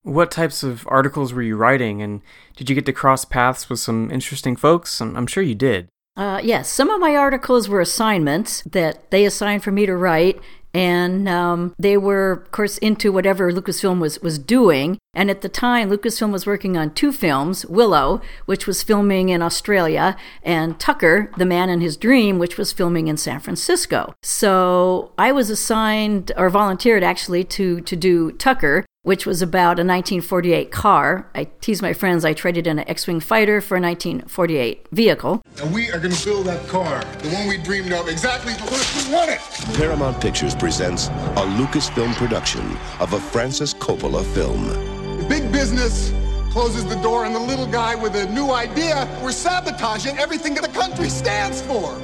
What types of articles were you writing, and did you get to cross paths with some interesting folks? I'm, I'm sure you did. Uh, yes, some of my articles were assignments that they assigned for me to write, and um, they were, of course, into whatever Lucasfilm was was doing. And at the time, Lucasfilm was working on two films: Willow, which was filming in Australia, and Tucker, The Man in His Dream, which was filming in San Francisco. So I was assigned or volunteered actually to to do Tucker, which was about a 1948 car. I tease my friends, I traded in an X Wing fighter for a 1948 vehicle. And we are going to build that car, the one we dreamed of, exactly the way we want it. Paramount Pictures presents a Lucasfilm production of a Francis Coppola film. The big business closes the door on the little guy with a new idea. We're sabotaging everything that the country stands for.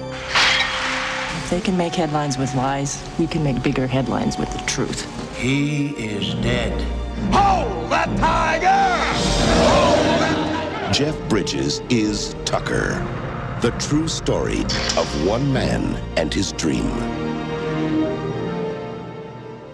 If they can make headlines with lies, we can make bigger headlines with the truth. He is dead. Hold that tiger! Hold that... Jeff Bridges is Tucker. The true story of one man and his dream.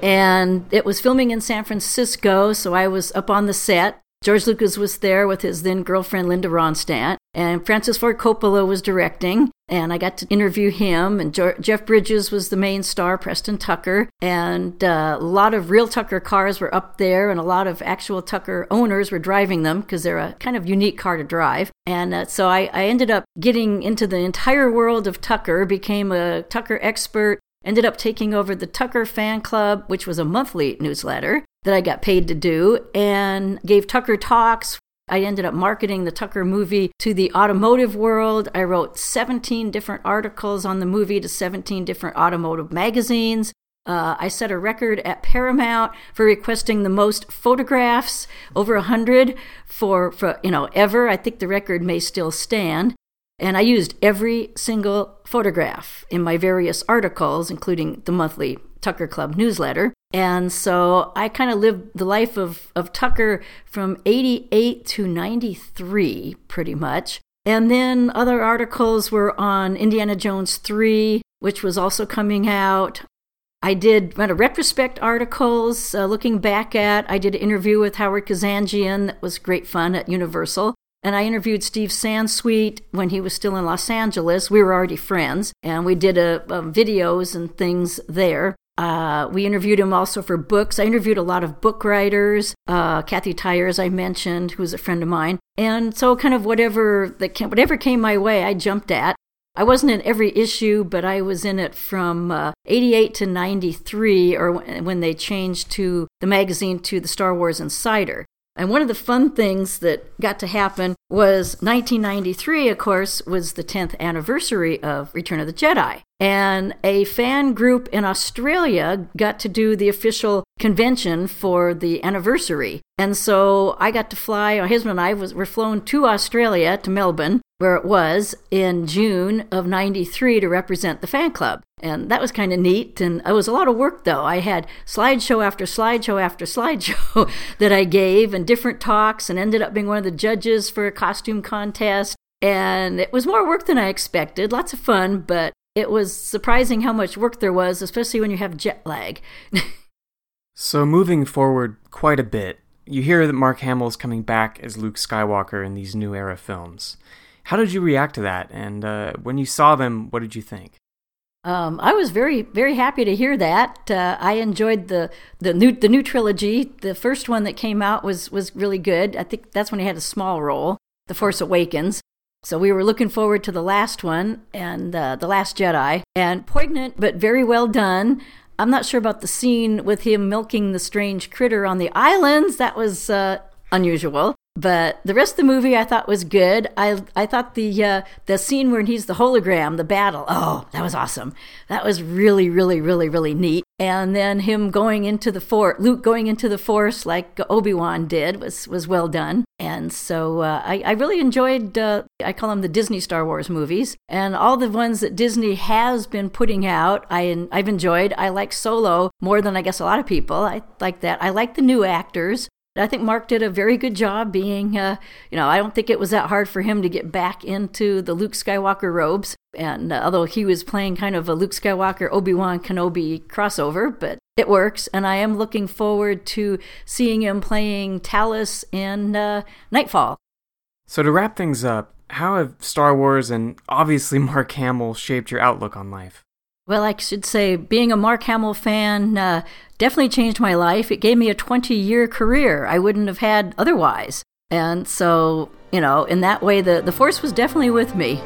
And it was filming in San Francisco, so I was up on the set. George Lucas was there with his then girlfriend Linda Ronstadt, and Francis Ford Coppola was directing. And I got to interview him, and jo- Jeff Bridges was the main star, Preston Tucker, and uh, a lot of real Tucker cars were up there, and a lot of actual Tucker owners were driving them because they're a kind of unique car to drive. And uh, so I, I ended up getting into the entire world of Tucker, became a Tucker expert, ended up taking over the Tucker Fan Club, which was a monthly newsletter that I got paid to do, and gave Tucker talks. I ended up marketing the Tucker movie to the automotive world. I wrote 17 different articles on the movie to 17 different automotive magazines. Uh, I set a record at Paramount for requesting the most photographs, over 100 for, for you know ever. I think the record may still stand. And I used every single photograph in my various articles, including the monthly Tucker Club newsletter. And so I kind of lived the life of, of Tucker from 88 to 93, pretty much. And then other articles were on Indiana Jones 3, which was also coming out. I did run of retrospect articles uh, looking back at. I did an interview with Howard Kazanjian that was great fun at Universal. And I interviewed Steve Sansweet when he was still in Los Angeles. We were already friends, and we did a, a videos and things there. Uh, we interviewed him also for books. I interviewed a lot of book writers, uh, Kathy Tyers, I mentioned, who's a friend of mine. And so, kind of whatever that came, whatever came my way, I jumped at. I wasn't in every issue, but I was in it from uh, 88 to 93, or when they changed to the magazine to the Star Wars Insider. And one of the fun things that got to happen was 1993, of course, was the 10th anniversary of Return of the Jedi. And a fan group in Australia got to do the official convention for the anniversary. And so I got to fly, my husband and I was, were flown to Australia, to Melbourne, where it was in June of 93 to represent the fan club. And that was kind of neat. And it was a lot of work, though. I had slideshow after slideshow after slideshow that I gave and different talks and ended up being one of the judges for a costume contest. And it was more work than I expected. Lots of fun, but it was surprising how much work there was, especially when you have jet lag. so, moving forward quite a bit, you hear that Mark Hamill is coming back as Luke Skywalker in these new era films. How did you react to that? And uh, when you saw them, what did you think? Um, I was very, very happy to hear that. Uh, I enjoyed the the new the new trilogy. The first one that came out was was really good. I think that's when he had a small role, The Force Awakens. So we were looking forward to the last one and uh, the Last Jedi, and poignant but very well done. I'm not sure about the scene with him milking the strange critter on the islands. That was uh, unusual. But the rest of the movie I thought was good. I I thought the uh, the scene where he's the hologram, the battle. Oh, that was awesome. That was really really really really neat. And then him going into the fort, Luke going into the force like Obi Wan did was was well done. And so uh, I I really enjoyed. Uh, I call them the Disney Star Wars movies, and all the ones that Disney has been putting out. I I've enjoyed. I like Solo more than I guess a lot of people. I like that. I like the new actors. I think Mark did a very good job being, uh, you know, I don't think it was that hard for him to get back into the Luke Skywalker robes. And uh, although he was playing kind of a Luke Skywalker Obi Wan Kenobi crossover, but it works. And I am looking forward to seeing him playing Talus in uh, Knightfall. So, to wrap things up, how have Star Wars and obviously Mark Hamill shaped your outlook on life? Well, I should say, being a Mark Hamill fan uh, definitely changed my life. It gave me a 20 year career I wouldn't have had otherwise. And so, you know, in that way, the, the Force was definitely with me.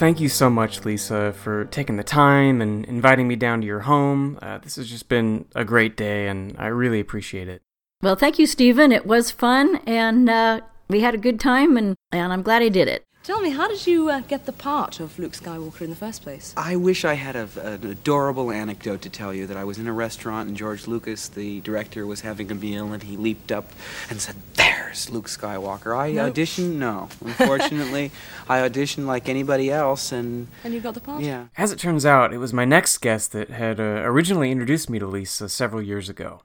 Thank you so much, Lisa, for taking the time and inviting me down to your home. Uh, this has just been a great day, and I really appreciate it. Well, thank you, Stephen. It was fun, and uh, we had a good time, and, and I'm glad I did it. Tell me, how did you uh, get the part of Luke Skywalker in the first place? I wish I had a, an adorable anecdote to tell you that I was in a restaurant and George Lucas, the director, was having a meal and he leaped up and said, There's Luke Skywalker. I Nope. auditioned? No. Unfortunately, I auditioned like anybody else and. And you got the part? Yeah. As it turns out, it was my next guest that had uh, originally introduced me to Lisa several years ago.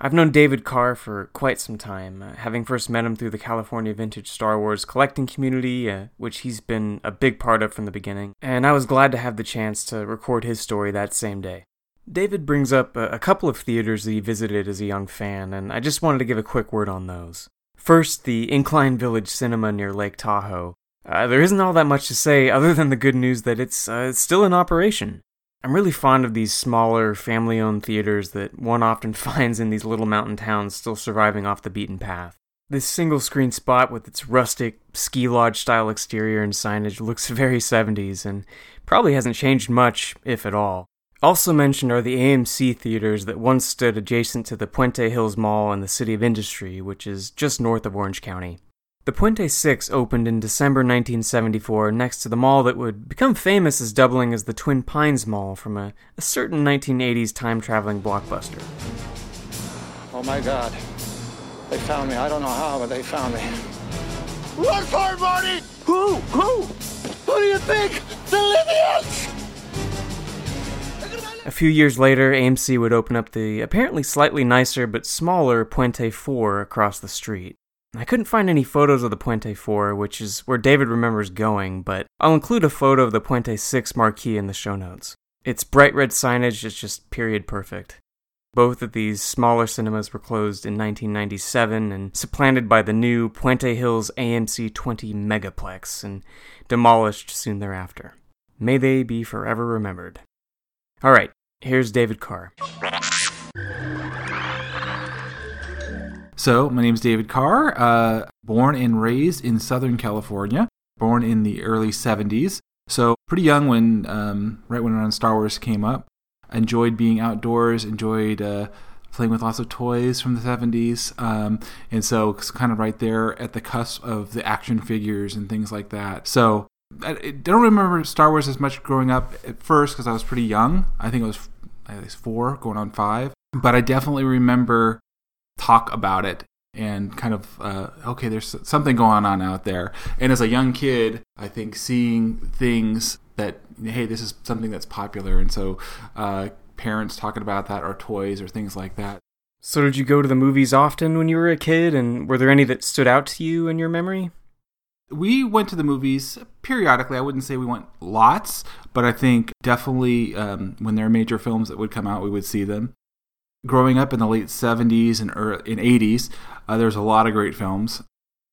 I've known David Carr for quite some time, uh, having first met him through the California Vintage Star Wars collecting community, uh, which he's been a big part of from the beginning, and I was glad to have the chance to record his story that same day. David brings up a, couple of theaters that he visited as a young fan, and I just wanted to give a quick word on those. First, the Incline Village Cinema near Lake Tahoe. Uh, there isn't all that much to say other than the good news that it's, uh, it's still in operation. I'm really fond of these smaller, family owned theaters that one often finds in these little mountain towns still surviving off the beaten path. This single screen spot with its rustic, ski lodge style exterior and signage looks very 70s and probably hasn't changed much, if at all. Also mentioned are the AMC theaters that once stood adjacent to the Puente Hills Mall in the City of Industry, which is just north of Orange County. The Puente 6 opened in December 1974 next to the mall that would become famous as doubling as the Twin Pines Mall from a, a certain 1980s time traveling blockbuster. Oh my god. They found me. I don't know how, but they found me. Run for it, Marty! Who? Who? Who do you think? The Libyans! A few years later, AMC would open up the apparently slightly nicer but smaller Puente 4 across the street. I couldn't find any photos of the Puente 4, which is where David remembers going, but I'll include a photo of the Puente 6 marquee in the show notes. Its bright red signage is just period perfect. Both of these smaller cinemas were closed in 1997 and supplanted by the new Puente Hills AMC 20 Megaplex and demolished soon thereafter. May they be forever remembered. Alright, here's David Carr. So, my name is David Carr, uh, born and raised in Southern California, born in the early 70s. So, pretty young when, um, right when around Star Wars came up. Enjoyed being outdoors, enjoyed uh, playing with lots of toys from the 70s. Um, and so, it's kind of right there at the cusp of the action figures and things like that. So, I I don't remember Star Wars as much growing up at first because I was pretty young. I think I was at least four, going on five. But I definitely remember talk about it and kind of uh, okay there's something going on out there. And as a young kid i think seeing things that hey this is something that's popular. And so uh, parents talking about that or toys or things like that. So, did you go to the movies often when you were a kid, and were there any that stood out to you in your memory? we went to the movies periodically. I wouldn't say we went lots but i think definitely um, when there are major films that would come out we would see them growing up in the late 70s and early, in 80s uh, there's a lot of great films.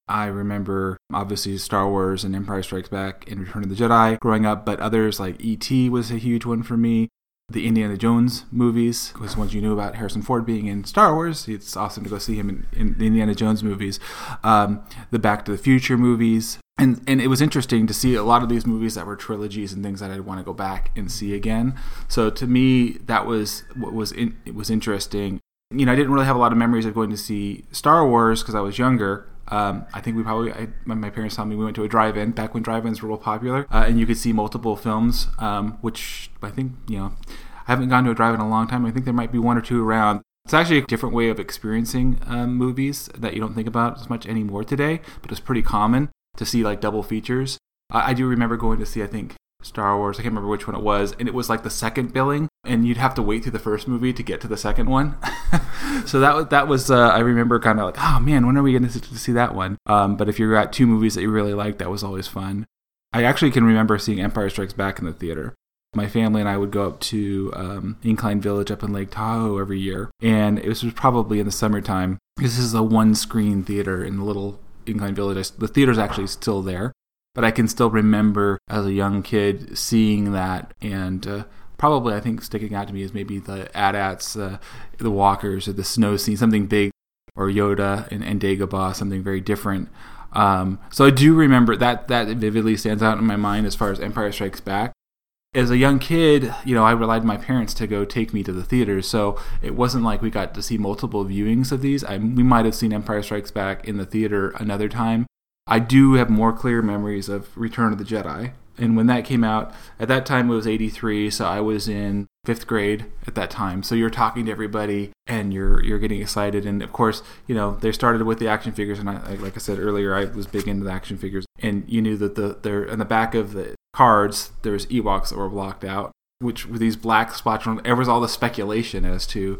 I remember obviously star wars and empire strikes back and return of the jedi growing up but others like et was a huge one for me. The indiana jones movies was ones you knew about harrison ford being in star wars. It's awesome to go see him in, in the indiana jones movies. Um, the back to the future movies and and it was interesting to see a lot of these movies that were trilogies and things that I'd want to go back and see again. So to me, that was what was in, it was interesting. You know, I didn't really have a lot of memories of going to see Star Wars because I was younger. Um, I think we probably, I, my parents told me we went to a drive-in back when drive-ins were real popular, uh, and you could see multiple films, um, which I think you know, I haven't gone to a drive-in in a long time. I think there might be one or two around. It's actually a different way of experiencing um, movies that you don't think about as much anymore today, but it's pretty common to see like double features. I, I do remember going to see, I think, Star Wars. I can't remember which one it was, and it was like the second billing, and you'd have to wait through the first movie to get to the second one. so that that was uh, I remember kind of like, oh man, when are we going to see that one? Um, but if you're at two movies that you really like, that was always fun. I actually can remember seeing Empire Strikes Back in the theater. My family and I would go up to um, Incline Village up in Lake Tahoe every year, and it was probably in the summertime. This is a one-screen theater in the little Incline Village. The theater's actually still there, but I can still remember as a young kid seeing that, and uh, probably I think sticking out to me is maybe the AT-ATs, uh, the walkers, or the snow scene, something big, or Yoda and, and Dagobah, something very different. Um, so I do remember that that vividly stands out in my mind as far as Empire Strikes Back. As a young kid, you know, I relied on my parents to go take me to the theater. so it wasn't like we got to see multiple viewings of these. I, we might have seen Empire Strikes Back in the theater another time, I do have more clear memories of Return of the Jedi. And when that came out, at that time it was 83, so I was in fifth grade at that time. So you're talking to everybody and you're you're getting excited. And of course, you know they started with the action figures, and I, like I said earlier, I was big into the action figures. And you knew that the they're in the back of the cards there was Ewoks that were blocked out, which were these black spots. There was all the speculation as to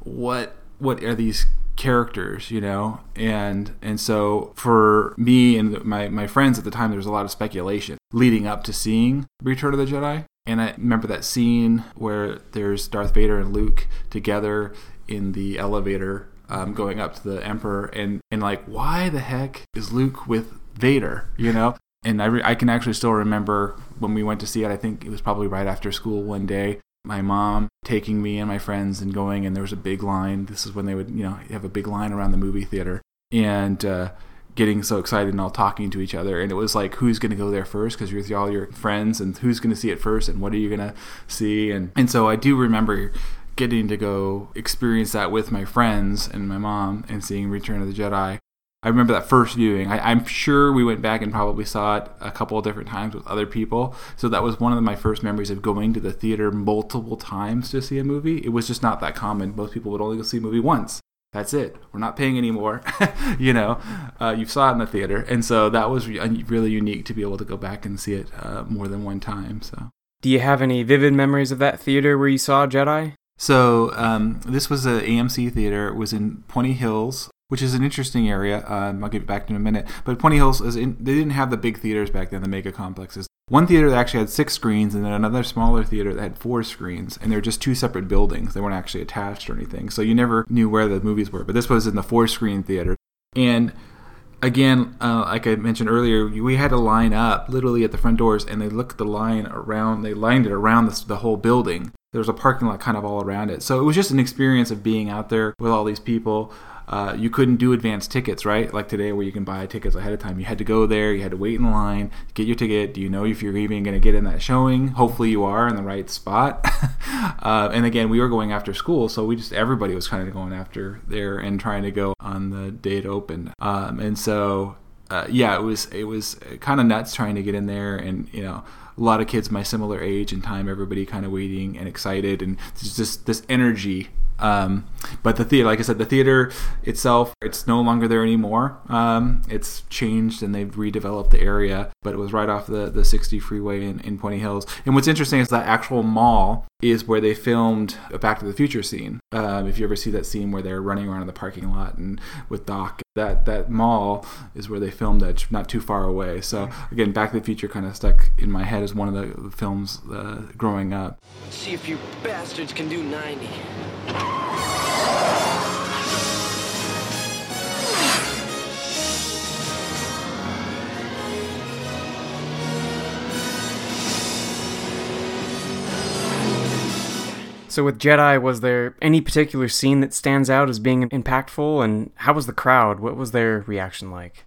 what what are these characters you know and and so for me and my my friends at the time there was a lot of speculation leading up to seeing return of the jedi and i remember that scene where there's darth vader and luke together in the elevator um, going up to the emperor and and like why the heck is luke with vader you know and I, re- I can actually still remember when we went to see it. I think it was probably right after school one day my mom taking me and my friends and going and there was a big line. This is when they would you know have a big line around the movie theater and uh, getting so excited and all talking to each other. And it was like who's going to go there first? Because you're with all your friends and who's going to see it first and what are you going to see? And and so i do remember getting to go experience that with my friends and my mom and seeing return of the jedi I remember that first viewing. I, am sure we went back and probably saw it a couple of different times with other people. So that was one of my first memories of going to the theater multiple times to see a movie. It was just not that common. Most people would only go see a movie once. That's it. We're not paying anymore. you know, uh, you saw it in the theater, and so that was re- really unique to be able to go back and see it uh, more than one time. So, do you have any vivid memories of that theater where you saw Jedi? So um, this was a AMC theater. It was in Puente Hills, which is an interesting area. Um, I'll get back to in a minute. But Puente Hills is in, they didn't have the big theaters back then, the mega complexes. One theater that actually had six screens, and then another smaller theater that had four screens, and they were just two separate buildings. They weren't actually attached or anything, so you never knew where the movies were. But this was in the four screen theater, and again, uh, like I mentioned earlier, we had to line up literally at the front doors, and they looked the line around. They lined it around the whole building. There was a parking lot kind of all around it, so it was just an experience of being out there with all these people. Uh, you couldn't do advanced tickets, right? Like today, where you can buy tickets ahead of time. You had to go there, you had to wait in line, get your ticket. Do you know if you're even going to get in that showing? Hopefully, you are in the right spot. uh, and again, we were going after school, so we just everybody was kind of going after there and trying to go on the day it opened. Um, and so, uh, yeah, it was it was kind of nuts trying to get in there, and you know a lot of kids my similar age and time, everybody kind of waiting and excited, and just this energy um, but the theater, like I said, the theater itself, it's no longer there anymore. Um, it's changed and they've redeveloped the area, but it was right off the, the 60 freeway in, in Puente Hills. And what's interesting is that actual mall is where they filmed a Back to the Future scene. Um, if you ever see that scene where they're running around in the parking lot and with Doc, that that mall is where they filmed that, not too far away. So again, Back to the Future kind of stuck in my head as one of the films uh, growing up. Let's see if you bastards can do 90. So, with Jedi, was there any particular scene that stands out as being impactful? And how was the crowd? What was their reaction like?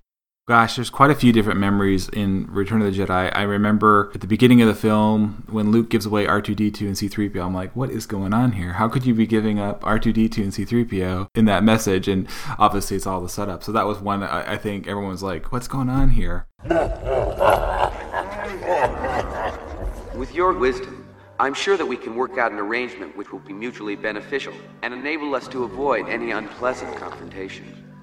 Gosh, there's quite a few different memories in Return of the Jedi. I remember at the beginning of the film when Luke gives away R2D2 and C3PO. I'm like, what is going on here? How could you be giving up R2D2 and C3PO in that message? And obviously, it's all the setup. So that was one I, I think was like, what's going on here? With your wisdom, I'm sure that we can work out an arrangement which will be mutually beneficial and enable us to avoid any unpleasant confrontation.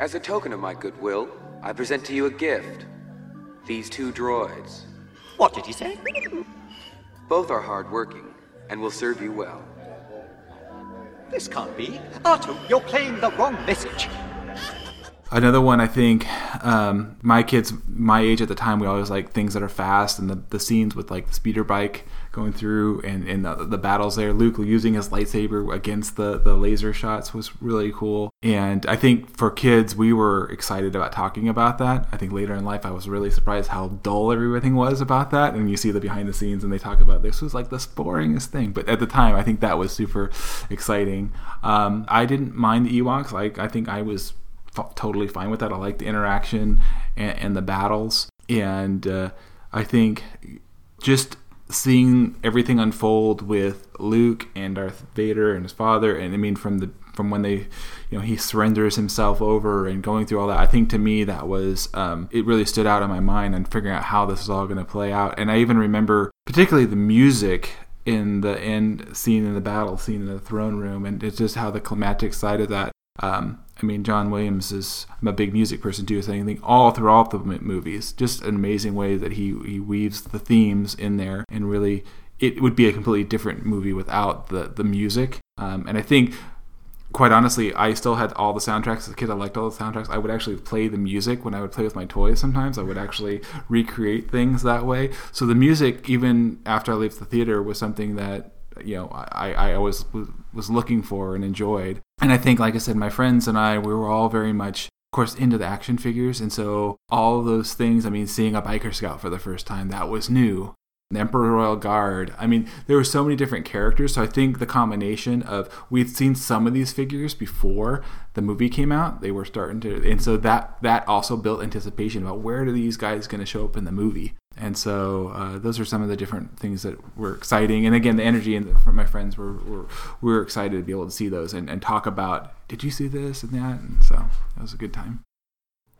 As a token of my goodwill, I present to you a gift. These two droids. What did you say? Both are hardworking and will serve you well. This can't be. R2, you're playing the wrong message. Another one, I think, um, my kids, my age at the time, we always like things that are fast, and the, the scenes with like the speeder bike going through and, the, the battles there. Luke using his lightsaber against the, the laser shots was really cool. And I think for kids, we were excited about talking about that. I think later in life, I was really surprised how dull everything was about that. And you see the behind the scenes, and they talk about this was like the boringest thing. But at the time, I think that was super exciting. Um, I didn't mind the Ewoks. Like I think I was f- totally fine with that. I like the interaction and, and the battles, and uh, I think just seeing everything unfold with Luke and Darth Vader and his father, and I mean from the from when they, you know, he surrenders himself over and going through all that. I think to me that was um, it really stood out in my mind and figuring out how this is all going to play out. And I even remember particularly the music in the end scene in the battle scene in the throne room, and it's just how the climactic side of that. Um, I mean, John Williams is I'm a big music person too. So think all throughout the movies, just an amazing way that he he weaves the themes in there, and really, it would be a completely different movie without the the music. Um, and I think quite honestly, I still had all the soundtracks. As a kid, I liked all the soundtracks. I would actually play the music when I would play with my toys sometimes. I would actually recreate things that way. So the music, even after I left the theater, was something that you know I, I always was looking for and enjoyed. And I think, like I said, my friends and I, we were all very much of course into the action figures. And so all those things i mean seeing a biker scout for the first time that was new the Emperor Royal Guard. I mean, there were so many different characters. So I think the combination of we'd seen some of these figures before the movie came out. They were starting to, and so that that also built anticipation about where are these guys going to show up in the movie. And so uh, those are some of the different things that were exciting. And again, the energy and from my friends were, were we were excited to be able to see those and, and talk about. Did you see this and that? And so that was a good time.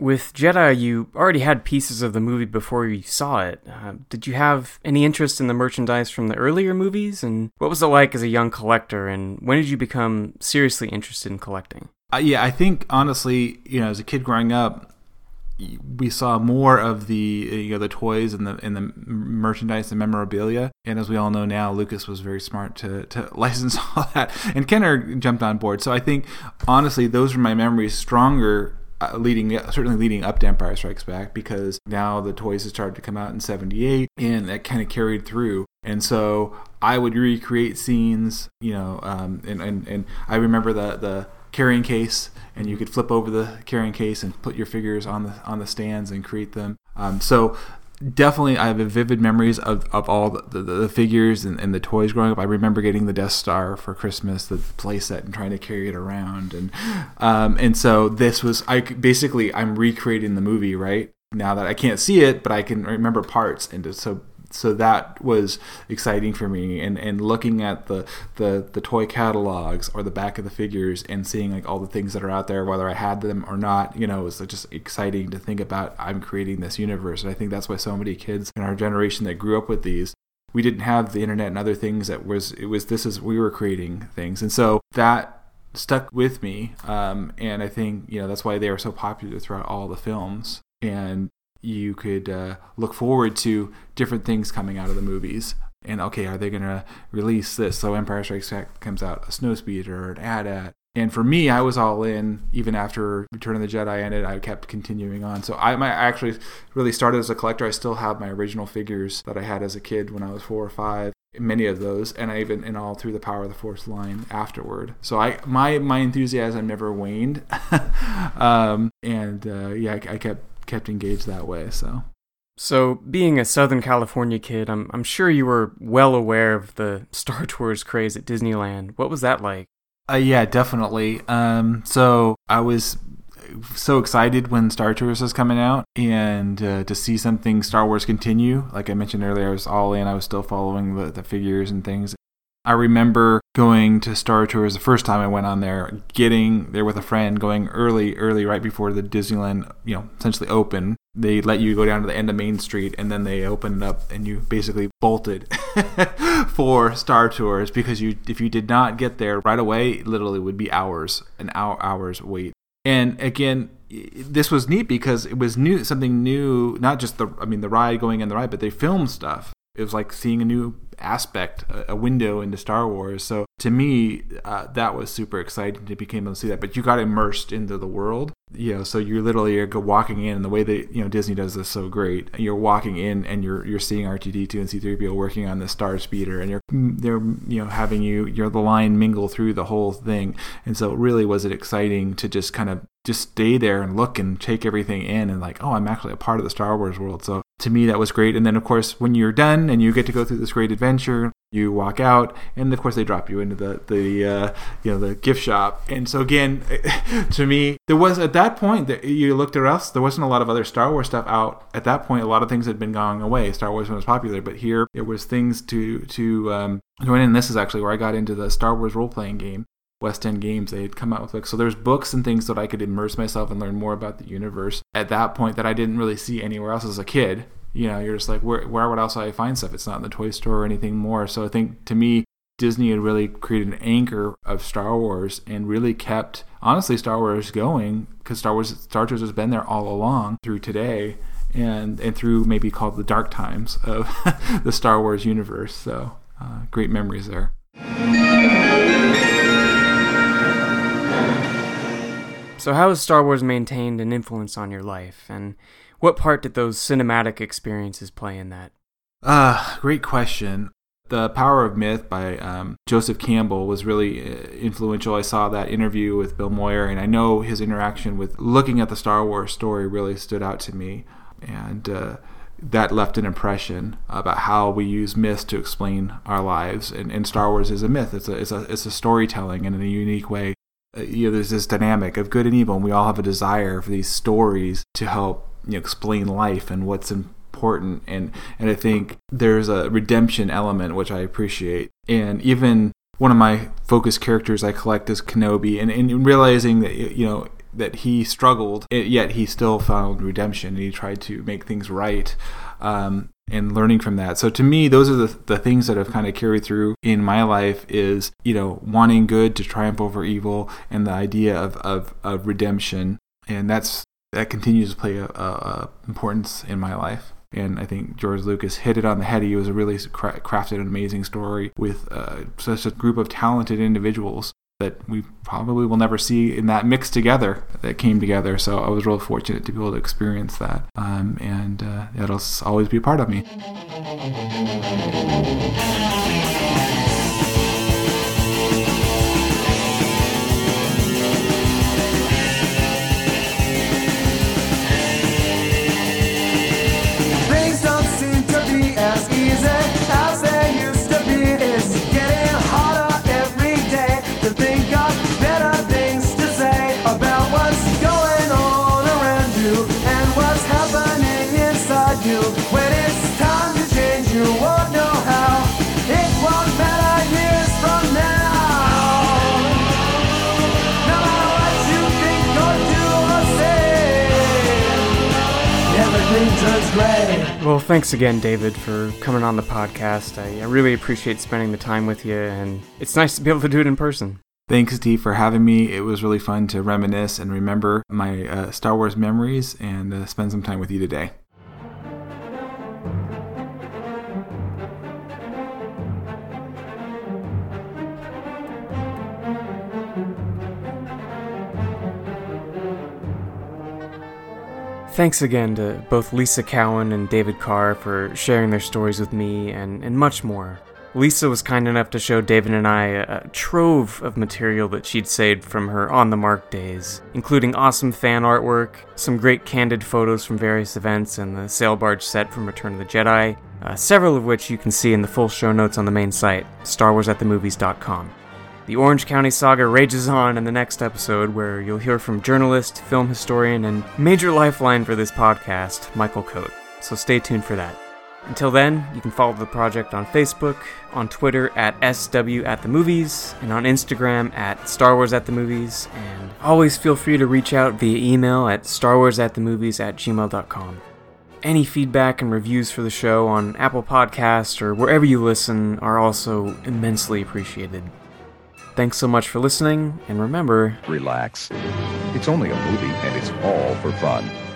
With Jedi, you already had pieces of the movie before you saw it. Uh, did you have any interest in the merchandise from the earlier movies? And what was it like as a young collector? And when did you become seriously interested in collecting? Uh, yeah, I think honestly, you know, as a kid growing up, we saw more of the you know the toys and the and the merchandise and memorabilia. And as we all know now, Lucas was very smart to to license all that, and Kenner jumped on board. So I think honestly, those are my memories stronger uh, leading certainly leading up to Empire Strikes Back because now the toys had started to come out in 78 and that kind of carried through. And so I would recreate scenes you know um, and, and and I remember the the carrying case and you could flip over the carrying case and put your figures on the on the stands and create them. Um, so definitely I have vivid memories of, of all the, the, the figures and, and, the toys growing up. I remember getting the Death Star for Christmas, the playset, and trying to carry it around. And um, and so this was I basically I'm recreating the movie right now that I can't see it, but I can remember parts. And so so that was exciting for me. And and looking at the the the toy catalogs or the back of the figures and seeing like all the things that are out there whether i had them or not you know it was just exciting to think about i'm creating this universe. And i think that's why so many kids in our generation that grew up with these we didn't have the internet and other things that was it was this is we were creating things. And so that stuck with me. Um, and i think you know that's why they were so popular throughout all the films. And you could uh, look forward to different things coming out of the movies. And okay, are they going to release this? So Empire Strikes Back comes out a Snowspeeder an AT-AT. And for me, I was all in. Even after Return of the Jedi ended, I kept continuing on. So I, I actually really started as a collector. I still have my original figures that I had as a kid when I was four or five. Many of those, and I even in all through the Power of the Force line afterward. So I my my enthusiasm never waned, um, and uh, yeah, I, I kept kept engaged that way. So. So, being a Southern California kid, I'm, I'm sure you were well aware of the Star Tours craze at Disneyland. What was that like? Uh, yeah, definitely. Um, so, I was so excited when Star Tours was coming out and uh, to see something Star Wars continue. Like I mentioned earlier, I was all in. I was still following the, the figures and things. I remember going to Star Tours the first time I went on there, getting there with a friend, going early, early, right before the Disneyland, you know, essentially open. They let you go down to the end of Main Street and then they opened up and you basically bolted for Star Tours because you, if you did not get there right away, literally would be hours, an hour, hours wait. And again, this was neat because it was new, something new, not just the, I mean, the ride going in the ride, but they filmed stuff. It was like seeing a new aspect, a window into Star Wars. So to me, uh, that was super exciting to be able to see that. But you got immersed into the world, you know. So you're literally you're walking in, and the way that you know Disney does this so great. You're walking in, and you're you're seeing R2D2 and C3PO working on the Star Speeder, and you're they're you know having you you're the line mingle through the whole thing. And so really was it exciting to just kind of just stay there and look and take everything in and like, oh, I'm actually a part of the Star Wars world. So to me, that was great. And then, of course, when you're done and you get to go through this great adventure, you walk out and of course they drop you into the the uh, you know the gift shop. And so again to me there was at that point that you looked at us there wasn't a lot of other star wars stuff out. At that point a lot of things had been going away. Star wars was popular but here it was things to to um this is actually where i got into the star wars role-playing game West End Games, they had come out with books. So there's books and things that I could immerse myself and learn more about the universe at that point that I didn't really see anywhere else as a kid you know, you're just like, where, where would else I find stuff? It's not in the toy store or anything more. So I think to me, Disney had really created an anchor of Star Wars and really kept, honestly, Star Wars going because Star Wars, Star Wars has been there all along through today and and through maybe called the dark times of the Star Wars universe. So uh, great memories there. So how has Star Wars maintained an influence on your life and what part did those cinematic experiences play in that? Uh, great question. The Power of Myth by um, Joseph Campbell was really uh, influential. I saw that interview with Bill Moyer, and I know his interaction with looking at the Star Wars story really stood out to me. And uh, that left an impression about how we use myths to explain our lives. And, and Star Wars is a myth, it's a, it's a, it's a storytelling in a unique way. You know, there's this dynamic of good and evil, and we all have a desire for these stories to help you know, explain life and what's important. And and I think there's a redemption element which I appreciate. And even one of my focus characters I collect is Kenobi and, and realizing that you know that he struggled yet he still found redemption and he tried to make things right. Um, and learning from that so to me those are the, the things that have kind of carried through in my life is you know wanting good to triumph over evil and the idea of, of, of redemption and that's that continues to play a, a, importance in my life. And I think George Lucas hit it on the head. He was a really cra- crafted an amazing story with uh, such a group of talented individuals that we probably will never see in that mix together that came together. So I was real fortunate to be able to experience that, um, and uh, it'll always be a part of me. Well, thanks again, David, for coming on the podcast. I, I, really appreciate spending the time with you, and it's nice to be able to do it in person. Thanks, Steve, for having me. It was really fun to reminisce and remember my uh, Star Wars memories and uh, spend some time with you today. Thanks again to both Lisa Cowan and David Carr for sharing their stories with me and, and much more. Lisa was kind enough to show David and I a, trove of material that she'd saved from her on the mark days, including awesome fan artwork, some great candid photos from various events, and the sail barge set from Return of the Jedi, uh, several of which you can see in the full show notes on the main site, StarWarsAtTheMovies.com. The Orange County saga rages on in the next episode, where you'll hear from journalist, film historian, and major lifeline for this podcast, Michael Coate. So stay tuned for that. Until then, you can follow the project on Facebook, on Twitter at SW at the Movies, and on Instagram at Star Wars at the Movies. And always feel free to reach out via email at starwarsatthemovies at gmail.com. Any feedback and reviews for the show on Apple Podcasts or wherever you listen are also immensely appreciated. Thanks so much for listening, and remember relax. It's only a movie, and it's all for fun.